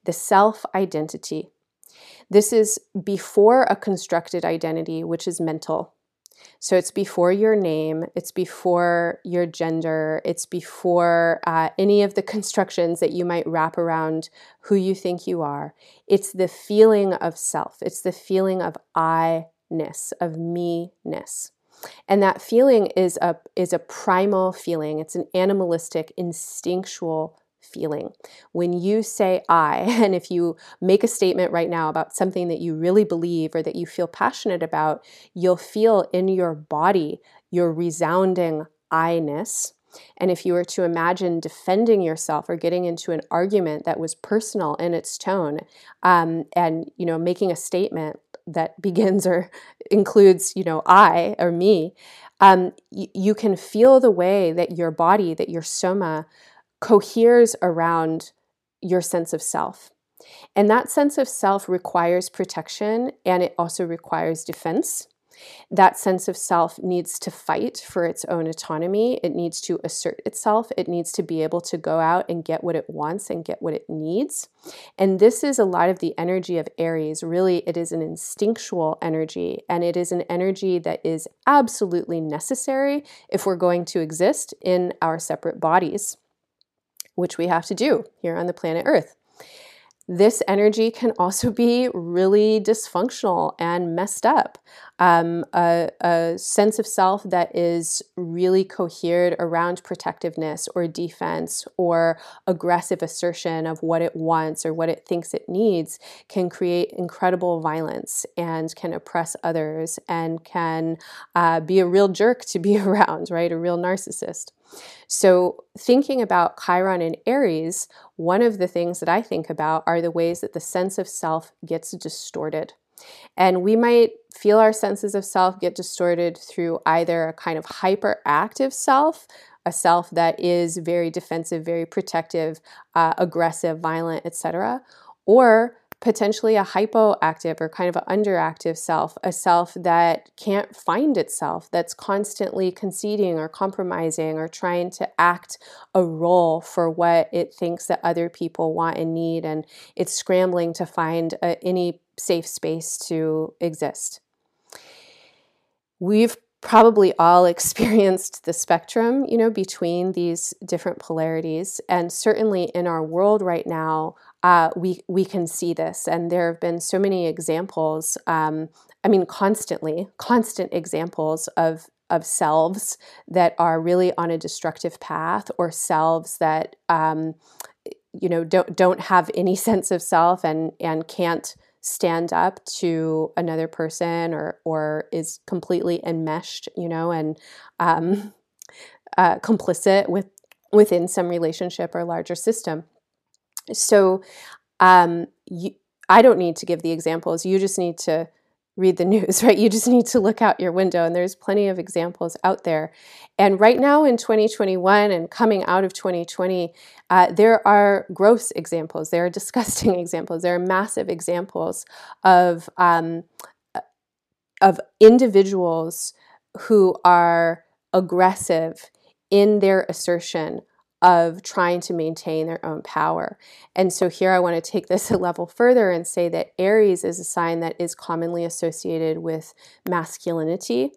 the self identity. This is before a constructed identity, which is mental. So it's before your name, it's before your gender, it's before uh, any of the constructions that you might wrap around who you think you are. It's the feeling of self, it's the feeling of I ness, of me ness. And that feeling is a, is a primal feeling, it's an animalistic, instinctual feeling. When you say I, [LAUGHS] and if you make a statement right now about something that you really believe or that you feel passionate about, you'll feel in your body your resounding I ness. And if you were to imagine defending yourself or getting into an argument that was personal in its tone, um, and you know making a statement that begins or [LAUGHS] includes, you know, I or me, um, y- you can feel the way that your body, that your soma, coheres around your sense of self. And that sense of self requires protection and it also requires defense. That sense of self needs to fight for its own autonomy. It needs to assert itself. It needs to be able to go out and get what it wants and get what it needs. And this is a lot of the energy of Aries. Really, it is an instinctual energy, and it is an energy that is absolutely necessary if we're going to exist in our separate bodies, which we have to do here on the planet Earth this energy can also be really dysfunctional and messed up. Um, a, a, sense of self that is really cohered around protectiveness or defense or aggressive assertion of what it wants or what it thinks it needs can create incredible violence and can oppress others and can uh, be a real jerk to be [LAUGHS] around, right? A real narcissist. So, thinking about Chiron and Aries, one of the things that I think about are the ways that the sense of self gets distorted. And we might feel our senses of self get distorted through either a kind of hyperactive self, a self that is very defensive, very protective, uh, aggressive, violent, etc., or potentially a hypoactive or kind of an underactive self, a self that can't find itself, that's constantly conceding or compromising or trying to act a role for what it thinks that other people want and need, and it's scrambling to find a, any safe space to exist. We've probably all [LAUGHS] experienced the spectrum, you know, between these different polarities. And certainly in our world right now, uh, we we can see this, and there have been so many examples. Um, I mean, constantly, constant examples of of selves that are really on a destructive path, or selves that um, you know don't don't have any [LAUGHS] sense of self and and can't stand up to another person or or is completely enmeshed, you know, and um, uh, complicit with within some relationship or larger system. So, um, you, I don't need to give the examples. You just need to read the [LAUGHS] news, right? You just need to look out your window, and there's plenty of examples out there. And right now in 2021 and coming out of 2020, uh, there are gross examples, there are [LAUGHS] disgusting examples, there are massive examples of um, of individuals who are aggressive in their assertion of trying to maintain their own power. And so here I want to take this [LAUGHS] a level further and say that Aries is a sign that is commonly associated with masculinity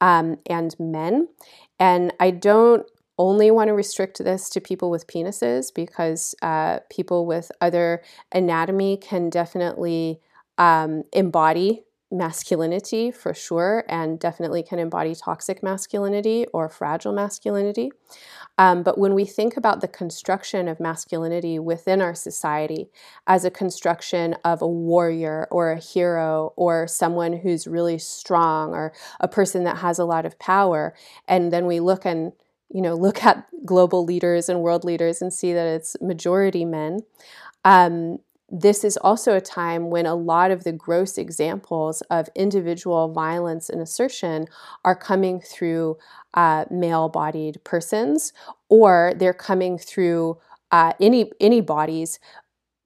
um, and men. And I don't only want to restrict this to people with penises because uh, people with other anatomy can definitely um, embody masculinity for sure and definitely can embody toxic masculinity or fragile masculinity. Um, but when we think about the construction of masculinity within our society as a construction of a warrior or a hero or someone who's really strong or a person that has a lot of power, and then we look and you know look at global leaders and world leaders and see that it's majority men. Um, this is also a time when a lot of the gross examples of individual violence and assertion are coming through uh, male bodied persons or they're coming through uh, any, any bodies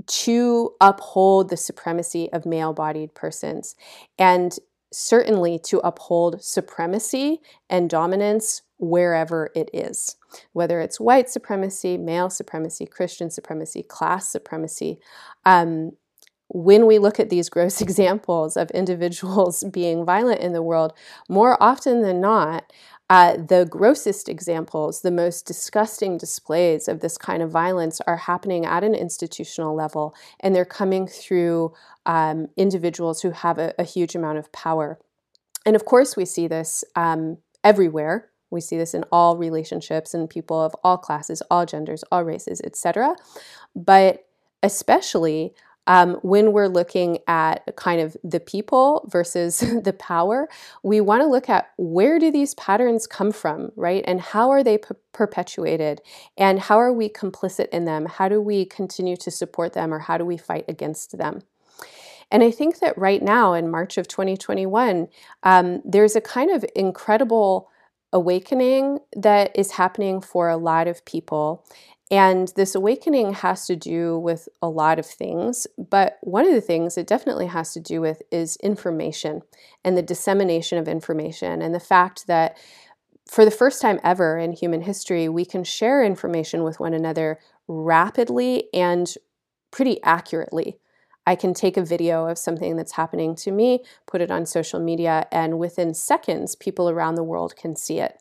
to uphold the supremacy of male bodied persons. And certainly to uphold supremacy and dominance wherever it is, whether it's white supremacy, male supremacy, Christian supremacy, class supremacy. Um, when we look at these [LAUGHS] gross examples of individuals [LAUGHS] being violent in the world, more often than not, uh, the grossest examples, the most disgusting displays of this kind of violence are happening at an institutional level, and they're coming through um, individuals who have a, a, huge amount of power. And of course, we see this um, everywhere. We see this in all relationships and people of all classes, all genders, all races, etc. But especially um, when we're looking at kind of the people versus [LAUGHS] the power, we want to look at where do these patterns come from, right? And how are they perpetuated? And how are we complicit in them? How do we continue to support them or how do we fight against them? And I think that right now, in March of 2021, um, there's a kind of incredible awakening that is happening for a lot of people. And this awakening has to do with a lot of things, but one of the things it definitely has to do with is information and the dissemination of information, and the fact that for the first time ever in human history, we can share information with one another rapidly and pretty accurately. I can take a video of something that's happening to me, put it on social media, and within seconds, people around the world can see it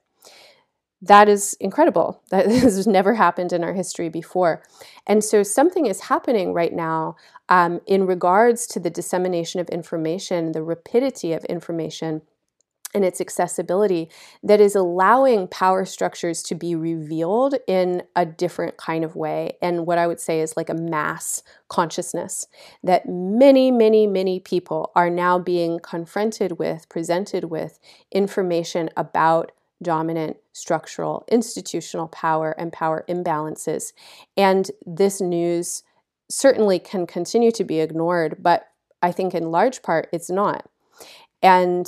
that is incredible. [LAUGHS] That has never happened in our history before. And so something is happening right now um, in regards to the dissemination of information, the rapidity of information. And its accessibility that is allowing power structures to be revealed in a different kind of way. And what I would say is like a mass consciousness that many, many, many people are now being confronted with, presented with information about dominant structural, institutional power and power imbalances. And this news certainly can continue to be ignored, but I think in large part it's not. And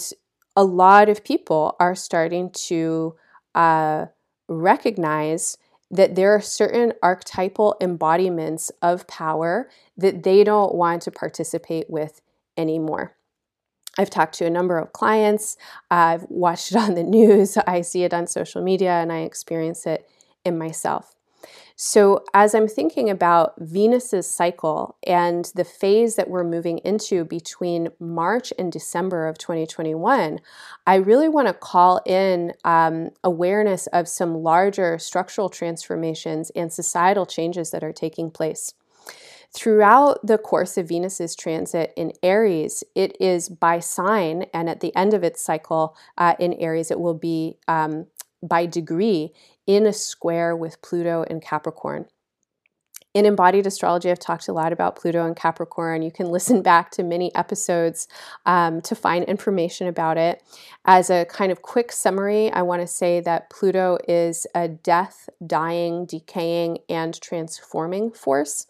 a lot of people are starting to uh, recognize that there are certain archetypal embodiments of power that they don't want to participate with anymore. I've talked to a number of clients. I've watched it on the [LAUGHS] news. I see it on social media and I experience it in myself. So, as I'm thinking about Venus's cycle and the phase that we're moving into between March and December of 2021, I really want to call in um, awareness of some larger structural transformations and societal changes that are taking place. Throughout the course of Venus's transit in Aries, it is by sign, and at the end of its cycle uh, in Aries, it will be um, by degree in a square with Pluto and Capricorn. In embodied astrology, I've talked a lot about Pluto and Capricorn. You can [LAUGHS] listen back to many episodes um, to find information about it. As a kind of quick summary, I want to say that Pluto is a death, dying, decaying, and transforming force.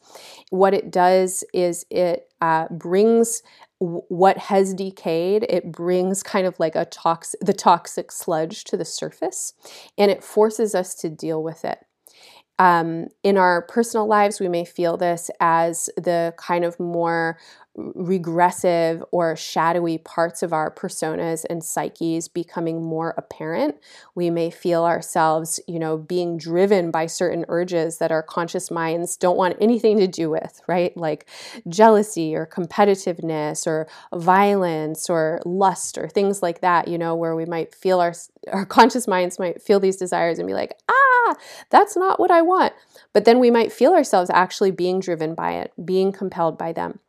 What it does is it uh, brings what has decayed it brings kind of like a tox the toxic sludge to the surface and it forces us to deal with it. Um, in our personal lives, we may feel this as the kind of more regressive or shadowy parts of our personas and psyches becoming more apparent. We may feel ourselves, you know, being driven by certain urges that our conscious minds don't want anything to do with, right? Like jealousy or competitiveness or violence or lust or things like that, you know, where we might feel our our conscious minds might feel these desires and be like, "Ah, that's not what I want." But then we might feel ourselves actually being driven by it, being compelled by them.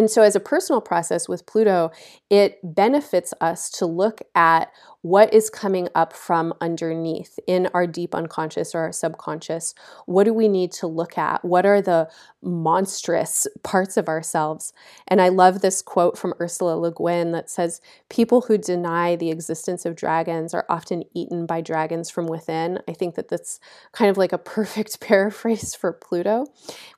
And so, as a personal process with Pluto, it benefits us to look at what is coming up from underneath in our deep unconscious or our subconscious. What do we need to look at? What are the monstrous parts of ourselves? And I love this quote from Ursula Le Guin that says, People who deny the existence of dragons are often eaten by dragons from within. I think that that's kind of like a perfect [LAUGHS] paraphrase for Pluto.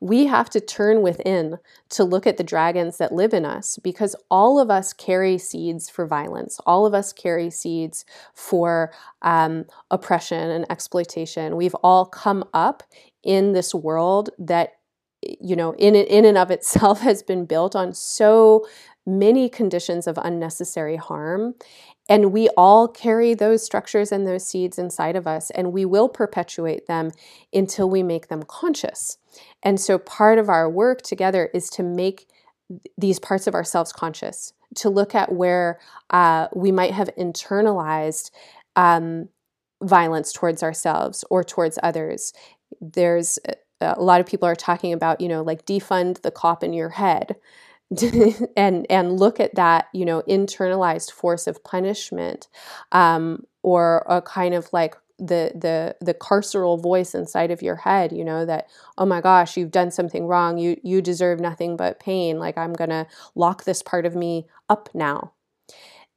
We have to turn within to look at the dragons that live in us because all of us carry seeds for violence. All of us carry seeds needs for um, oppression and exploitation. We've all come up in this world that you know in in and of itself [LAUGHS] has been built on so many conditions of unnecessary harm and we all carry those structures and those seeds inside of us and we will perpetuate them until we make them conscious and so part of our work together is to make these parts of ourselves conscious to look at where uh, we might have internalized um, violence towards ourselves or towards others. There's uh, a lot of people are talking about, you know, like defund the cop in your head. [LAUGHS] and and look at that you know internalized force of punishment um, or a kind of like the the the carceral voice inside of your head you know that oh my gosh you've done something wrong. You you deserve nothing but pain. Like i'm going to lock this part of me up now.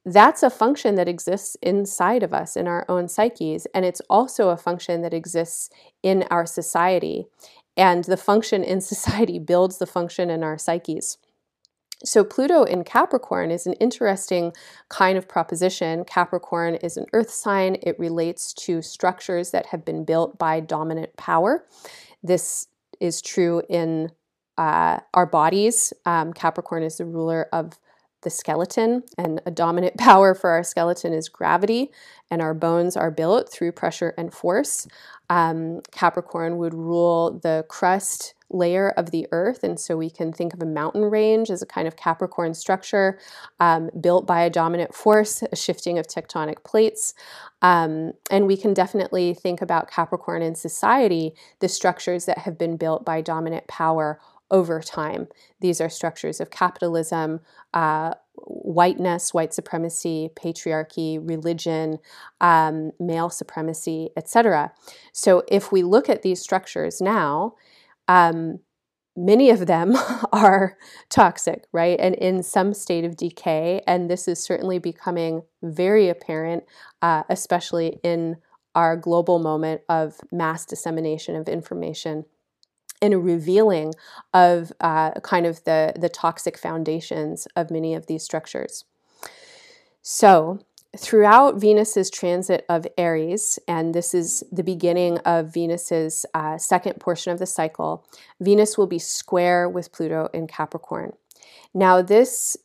That's a function that exists inside of us in our own psyches and it's also a function that exists in our society. And the function in [LAUGHS] society builds the function in our psyches So, Pluto in Capricorn is an interesting kind of proposition. Capricorn is an earth sign, it relates to structures that have been built by dominant power. This is true in uh, our bodies. Um, Capricorn is the ruler of the skeleton, and a dominant [LAUGHS] power for our skeleton is gravity, and our bones are built through pressure and force. Um, Capricorn would rule the crust layer of the earth, and so we can think of a mountain range as a kind of Capricorn structure um, built by a dominant force, a shifting of tectonic plates. Um, and we can definitely think about Capricorn in society, the structures that have been built by dominant power over time. These are structures of capitalism, uh, whiteness, white supremacy, patriarchy, religion, um, male supremacy, etc. So if we look at these structures now, um, many of them [LAUGHS] are toxic, right? And in some state of decay. And this is certainly becoming very apparent, uh, especially in our global moment of mass dissemination of information and a revealing of uh, kind of the, the toxic foundations of many of these structures. So, throughout Venus's transit of Aries, and this is the beginning of Venus's uh, second portion of the cycle, Venus will be square with Pluto in Capricorn. Now, this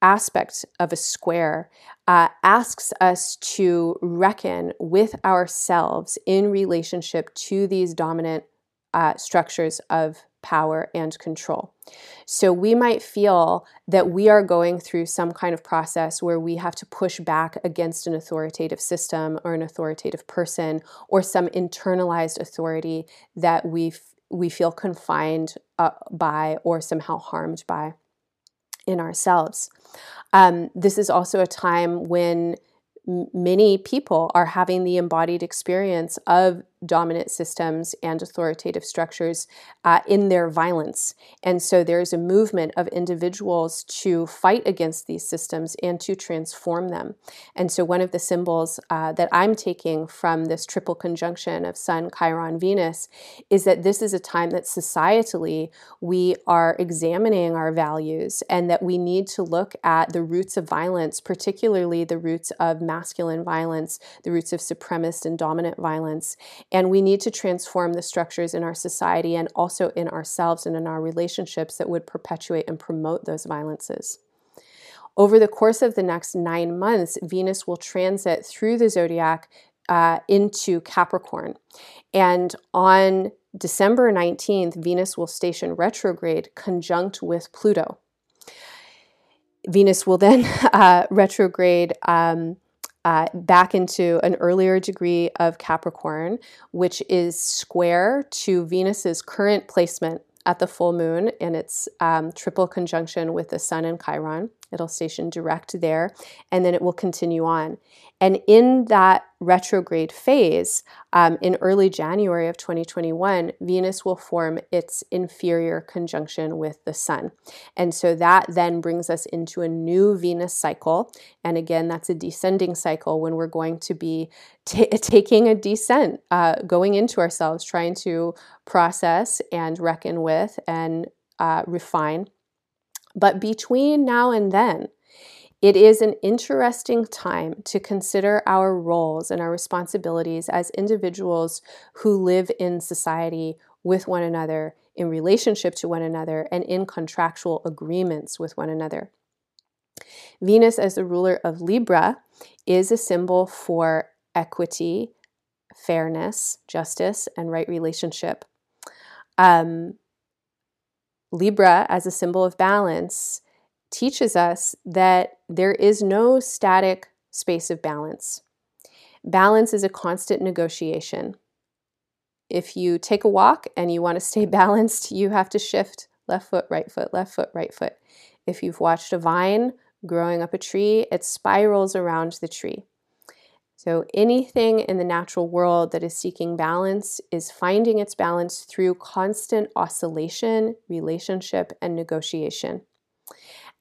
aspect of a square uh, asks us to reckon with ourselves in relationship to these dominant uh, structures of power and control. So we might feel that we are going through some kind of process where we have to push back against an authoritative system or an authoritative person or some internalized authority that we we feel confined uh, by or somehow harmed by in ourselves. Um, this is also a time when many people are having the embodied experience of dominant systems and authoritative structures uh, in their violence. And so there's a movement of individuals to fight against these systems and to transform them. And so one of the symbols uh, that I'm taking from this triple conjunction of Sun, Chiron, Venus is that this is a time that societally we are examining our values and that we need to look at the roots of violence, particularly the roots of masculine violence, the roots of supremacist and dominant violence and we need to transform the structures in our society and also in ourselves and in our relationships that would perpetuate and promote those violences. Over the course of the next nine months, Venus will transit through the zodiac uh, into Capricorn. And on December 19th, Venus will station retrograde conjunct with Pluto. Venus will then [LAUGHS] uh, retrograde um, uh, back into an earlier degree of Capricorn, which is square to Venus's current placement at the full moon in its um, triple conjunction with the Sun and Chiron. It'll station direct there, and then it will continue on. And in that retrograde phase, um, in early January of 2021, Venus will form its inferior conjunction with the Sun. And so that then brings us into a new Venus cycle. And again, that's a descending cycle when we're going to be t- [LAUGHS] taking a descent, uh, going into ourselves, trying to process and reckon with and uh, refine. But between now and then, it is an interesting time to consider our roles and our responsibilities as individuals who live in society with one another, in relationship to one another, and in contractual agreements with one another. Venus, as the ruler of Libra, is a symbol for equity, fairness, justice, and right relationship. Um, Libra, as a symbol of balance, teaches us that there is no static space of balance. Balance is a constant negotiation. If you take a walk and you want to stay [LAUGHS] balanced, you have to shift left foot, right foot, left foot, right foot. If you've watched a vine growing up a tree, it spirals around the tree. So, anything in the natural world that is seeking balance is finding its balance through constant oscillation, relationship, and negotiation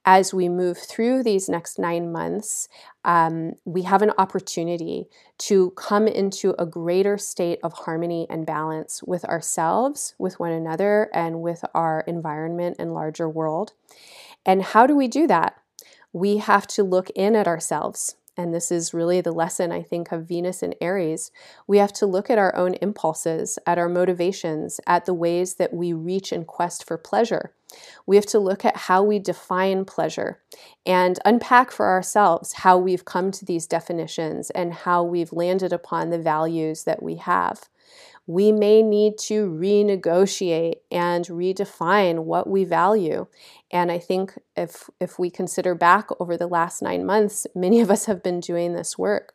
as we move through these next nine months, um, we have an opportunity to come into a greater state of harmony and balance with ourselves, with one another, and with our environment and larger world. And how do we do that? We have to look in at ourselves and this is really the lesson I think of Venus and Aries, we have to look at our own impulses, at our motivations, at the ways that we reach in quest for pleasure. We have to look at how we define pleasure and unpack for ourselves how we've come to these definitions and how we've landed upon the values that we have we may need to renegotiate and redefine what we value. And I think if, if we consider back over the last nine months, many of us have been doing this work.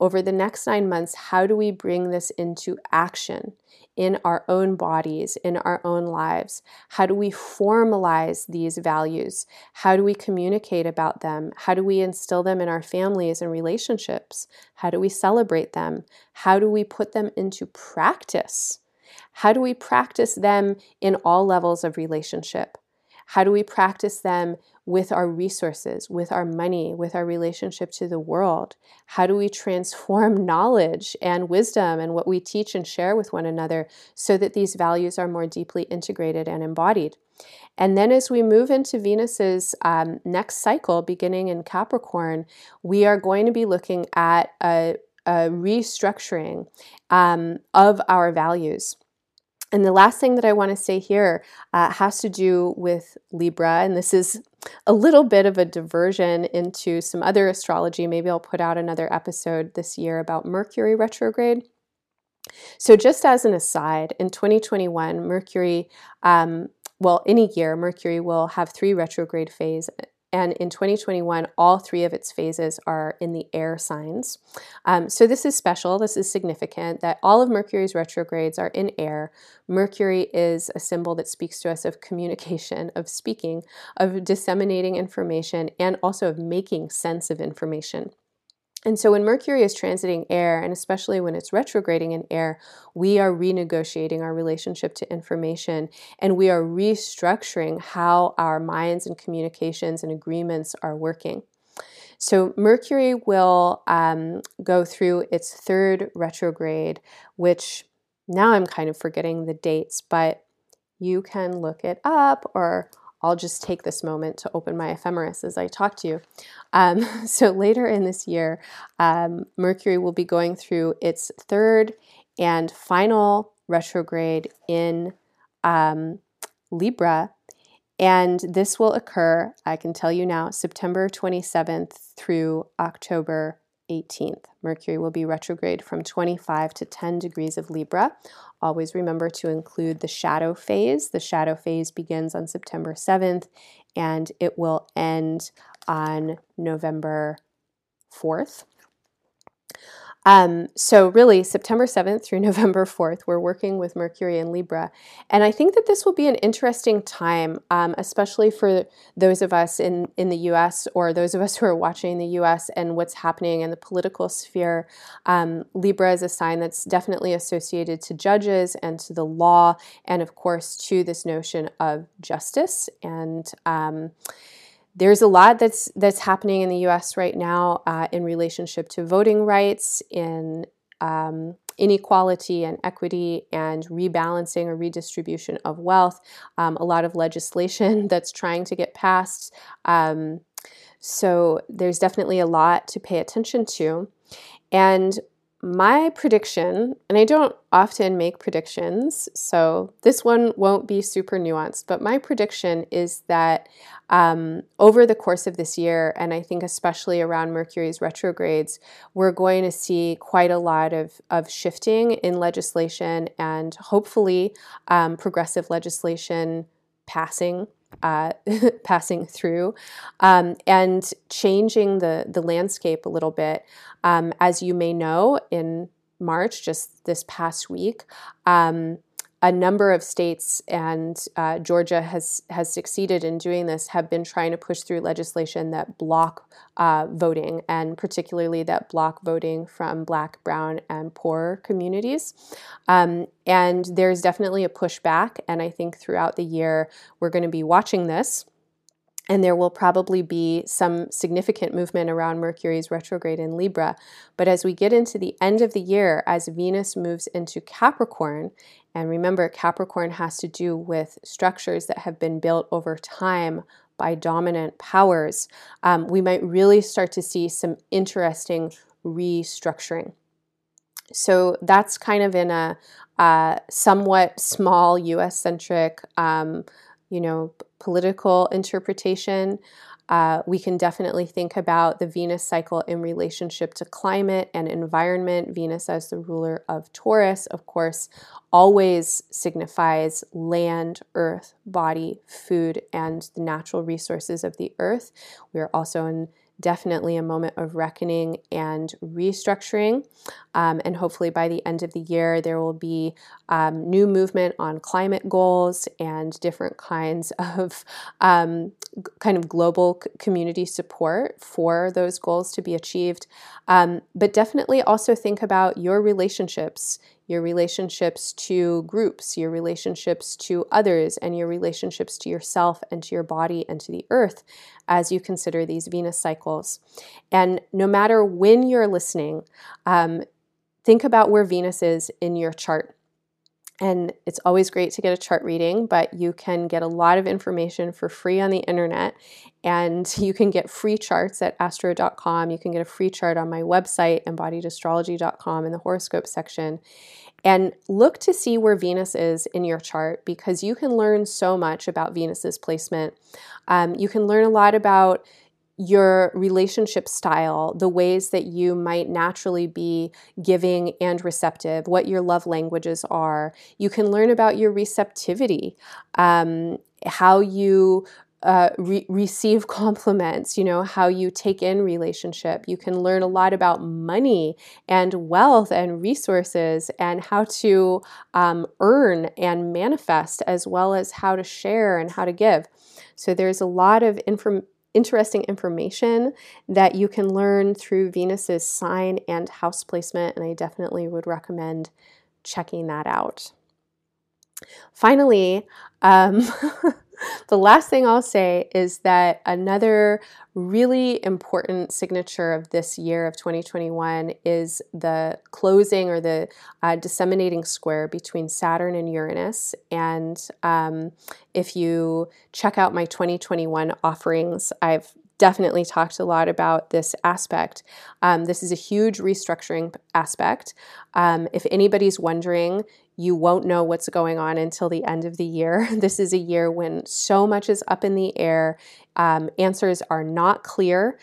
Over the next nine months, how do we bring this into action? In our own bodies, in our own lives? How do we formalize these values? How do we communicate about them? How do we instill them in our families and relationships? How do we celebrate them? How do we put them into practice? How do we practice them in all levels of relationship? How do we practice them with our resources, with our money, with our relationship to the world? How do we transform [LAUGHS] knowledge and wisdom and what we teach and share with one another so that these values are more deeply integrated and embodied? And then as we move into Venus's um, next cycle, beginning in Capricorn, we are going to be looking at a, a restructuring um, of our values. And the last thing that I want to say here uh, has to do with Libra, and this is a little bit of a diversion into some other astrology. Maybe I'll put out another episode this year about Mercury retrograde. So, just as an aside, in 2021, Mercury, um, well, any year, Mercury will have three retrograde phase and in 2021, all three of its phases are in the air signs. Um, so this is special, this is significant that all of Mercury's retrogrades are in air. Mercury is a symbol that speaks to us of communication, of speaking, of disseminating information, and also of making sense of information. And so when Mercury is transiting air, and especially when it's retrograding in air, we are renegotiating our relationship to information and we are restructuring how our minds and communications and agreements are working. So Mercury will um, go through its third retrograde, which now I'm kind of forgetting the dates, but you can look it up or I'll just take this moment to open my ephemeris as I talk to you. Um, [LAUGHS] so later in this year, um, Mercury will be going through its third and final retrograde in um, Libra. And this will occur, I can tell you now, September 27th through October 18th. Mercury will be retrograde from 25 to 10 degrees of Libra. Always remember to include the shadow phase. The shadow phase begins on September 7th and it will end on November 4th. Um, so, really, September 7th through [LAUGHS] November 4th, we're working with Mercury and Libra. And I think that this will be an interesting time, um, especially for those of us in, in the US or those of us [LAUGHS] who are watching the US and what's happening in the political sphere. Um, Libra is a sign that's definitely associated to judges and to the law, and of course, to this notion of justice. And um, there's a lot that's that's happening in the U.S. right now uh, in relationship to voting rights, in um, inequality and equity, and rebalancing or redistribution of wealth. Um, a lot of legislation [LAUGHS] that's trying to get passed. Um, so there's definitely a lot to pay attention to, and my prediction, and I don't often make predictions, so this one won't be super nuanced, but my prediction is that um, over the course of this year, and I think especially around Mercury's retrogrades, we're going to see quite a lot of, of shifting in legislation and hopefully um, progressive legislation passing uh, [LAUGHS] passing through um, and changing the, the landscape a little bit. Um, as you may know, in March, just this past week, um, a number of states, and uh, Georgia has has succeeded in doing this, have been trying to push through legislation that block uh, voting, and particularly that block voting from Black, Brown, and poor communities. Um, and there's definitely a pushback, and I think throughout the year we're going to be watching this and there will probably be some significant movement around Mercury's retrograde in Libra. But as we get into the end of the year, as Venus moves into Capricorn, and remember, Capricorn has to do with structures that have been built over time by dominant powers, um, we might really start to see some interesting restructuring. So that's kind of in a uh, somewhat small U.S. centric, um, you know, political interpretation. Uh, we can definitely think about the Venus cycle in relationship to climate and environment. Venus, as the ruler of Taurus, of course, always signifies land, earth, body, food, and the natural resources of the earth. We are also in definitely a moment of reckoning and restructuring. Um, and hopefully, by the end of the year, there will be um, new movement on climate goals and different kinds [LAUGHS] of um, kind of global community support for those goals to be achieved. Um, but definitely also think about your relationships your relationships to groups, your relationships to others, and your relationships to yourself and to your body and to the earth as you consider these Venus cycles. And no matter when you're listening, um, think about where Venus is in your chart. And it's always great to get a chart reading, but you can get a lot of information for free on the internet. And [LAUGHS] you can get free charts at astro.com. You can get a free chart on my website, embodiedastrology.com, in the horoscope section and look to see where Venus is in your chart because you can learn so much about Venus's placement. Um, you can learn a lot about your relationship style, the ways that you might naturally be giving and receptive, what your love languages are. You can learn about your receptivity, um, how you uh, re- receive [LAUGHS] compliments, you know, how you take in relationship. You can learn a lot about money and wealth and resources and how to um, earn and manifest, as well as how to share and how to give. So there's a lot of inform- interesting information that you can learn through Venus's sign and house placement, and I definitely would recommend checking that out. Finally, um, [LAUGHS] the last thing I'll say is that another really important signature of this year of 2021 is the closing or the uh, disseminating square between Saturn and Uranus. And um, if you check out my 2021 offerings, I've definitely talked a lot about this aspect. Um, this is a huge restructuring aspect. Um, if anybody's wondering, you won't know what's going on until the end of the year. [LAUGHS] This is a year when so much is up in the air, um, answers are not clear.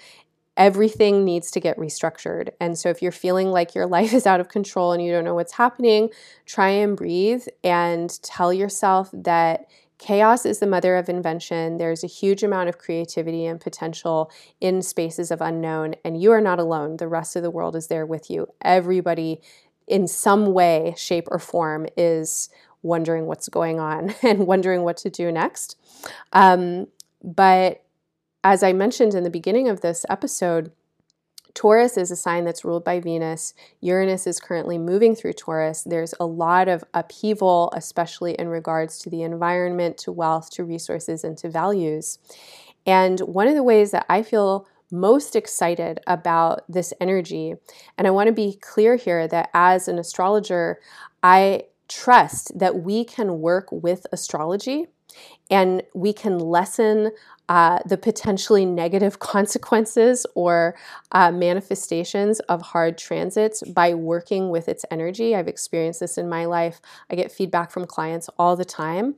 Everything needs to get restructured. And so, if you're feeling like your [LAUGHS] life is out of control and you don't know what's happening, try and breathe and tell yourself that chaos is the mother of invention. There's a huge amount of creativity and potential in spaces of unknown, and you are not alone. The rest of the world is there with you. Everybody in some way, shape, or form is wondering what's going on [LAUGHS] and wondering what to do next. Um, but as I mentioned in the beginning of this episode, Taurus is a sign that's ruled by Venus. Uranus is currently moving through Taurus. There's a lot of upheaval, especially in regards to the environment, to wealth, to resources, and to values. And one of the ways that I feel most excited about this energy. And I want to be clear here that as an astrologer, I trust that we can work with astrology and we can lessen uh, the potentially negative [LAUGHS] consequences or uh, manifestations of hard transits by working with its energy. I've experienced this in my life. I get feedback from clients all the time.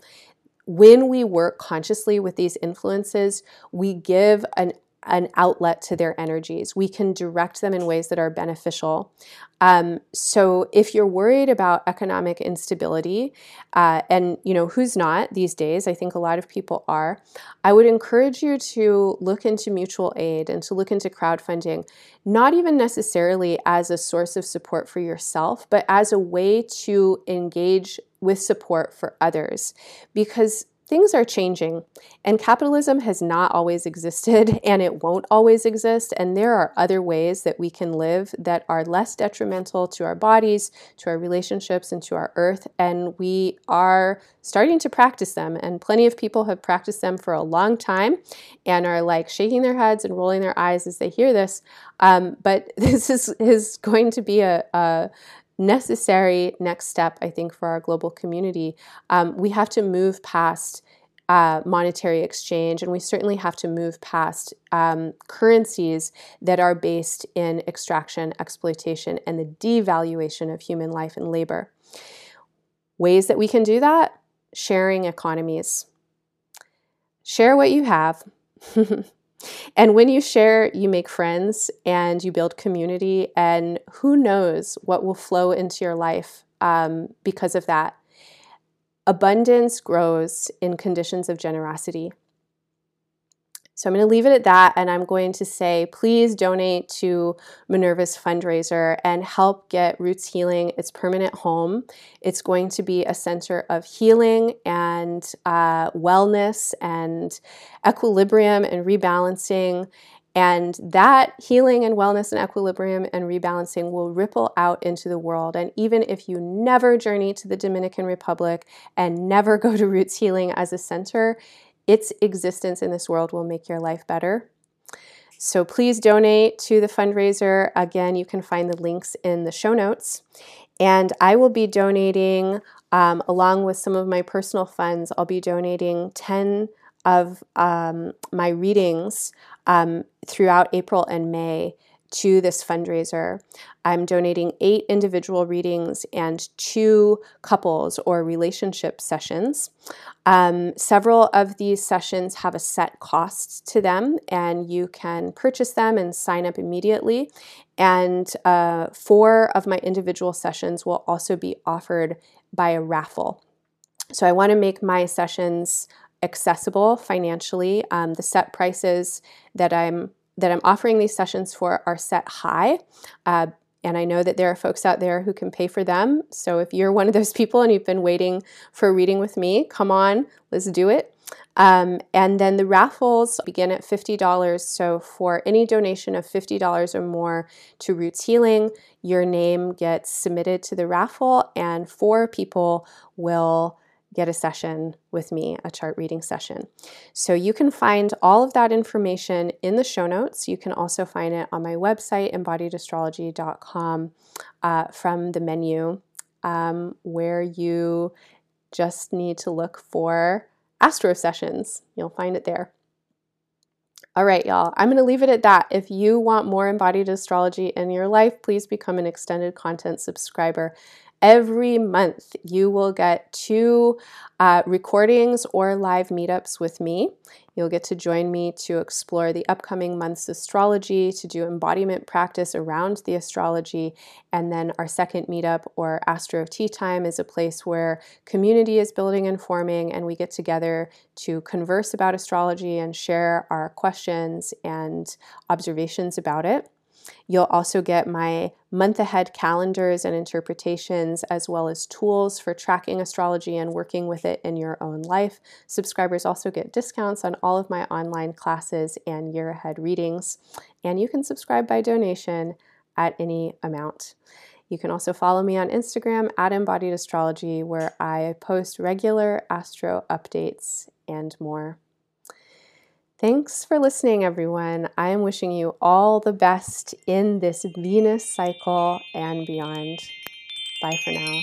When we work consciously with these influences, we give an an outlet to their energies. We can direct them in ways that are beneficial. Um, so if you're worried about economic instability, uh, and you know who's not these days, I think a lot of people are. I would encourage you to look into mutual aid and to look into crowdfunding, not even necessarily as a source of support for yourself, but as a way to engage with support for others, because things are changing, and capitalism has not always existed [LAUGHS] and it won't always exist. And there are other ways that we can live that are less detrimental to our bodies, to our relationships, and to our earth. And we are starting to practice them. And plenty of people have practiced them for a long time and are like shaking their heads and rolling their eyes as they hear this. Um, but [LAUGHS] this is, is going to be a, a necessary next step, I think, for our global community. Um, we have to move past uh, monetary exchange, and we certainly have to move past um, currencies that are based in extraction, exploitation, and the devaluation of human life and labor. Ways that we can do that sharing economies. Share what you have. [LAUGHS] and when you share, you make friends and you build community, and who knows what will flow into your life um, because of that. Abundance grows in conditions of generosity. So I'm going to leave it at that and I'm going to say please donate to Minerva's fundraiser and help get Roots Healing its permanent home. It's going to be a center of healing and uh, wellness and equilibrium and rebalancing. And that healing and wellness and equilibrium and rebalancing will ripple out into the world. And even if you never journey to the Dominican Republic and never go to Roots Healing as a center, its existence in this world will make your life better. So please donate to the fundraiser. Again, you can find the links in the show notes. And I will be donating, um, along with some of my personal funds, I'll be donating 10 of um, my readings um, throughout April and May to this fundraiser. I'm donating eight individual readings and two couples or relationship sessions. Um, several of these sessions have a set cost to them, and you can purchase them and sign up immediately. And uh, four of my individual sessions will also be offered by a raffle. So I want to make my sessions accessible financially. Um, the set prices that I'm that I'm offering these sessions for are set high. Uh, and I know that there are folks out there who can pay for them. So if you're one of those people and you've been waiting for reading with me, come on, let's do it. Um, and then the raffles begin at $50. So for any donation of $50 or more to Roots Healing, your name gets submitted to the raffle, and four people will get a session with me, a chart reading session. So you can find all of that information in the show notes. You can also find it on my website, embodiedastrology.com, uh, from the menu um, where you just need to look for astro sessions. You'll find it there. All right, y'all, I'm going to leave it at that. If you want more embodied astrology in your life, please become an extended content subscriber Every month, you will get two uh, recordings or live meetups with me. You'll get to join me to explore the upcoming month's astrology, to do embodiment practice around the astrology. And then our second meetup or Astro Tea Time is a place where community is building and forming, and we get together to converse about astrology and share our questions and observations about it. You'll also get my month ahead calendars and interpretations, as well as tools for tracking astrology and working with it in your own life. Subscribers also get discounts on all of my online classes and year ahead readings. And you can subscribe by donation at any amount. You can also follow me on Instagram at Embodied Astrology, where I post regular astro updates and more. Thanks for listening, everyone. I am wishing you all the best in this Venus cycle and beyond. Bye for now.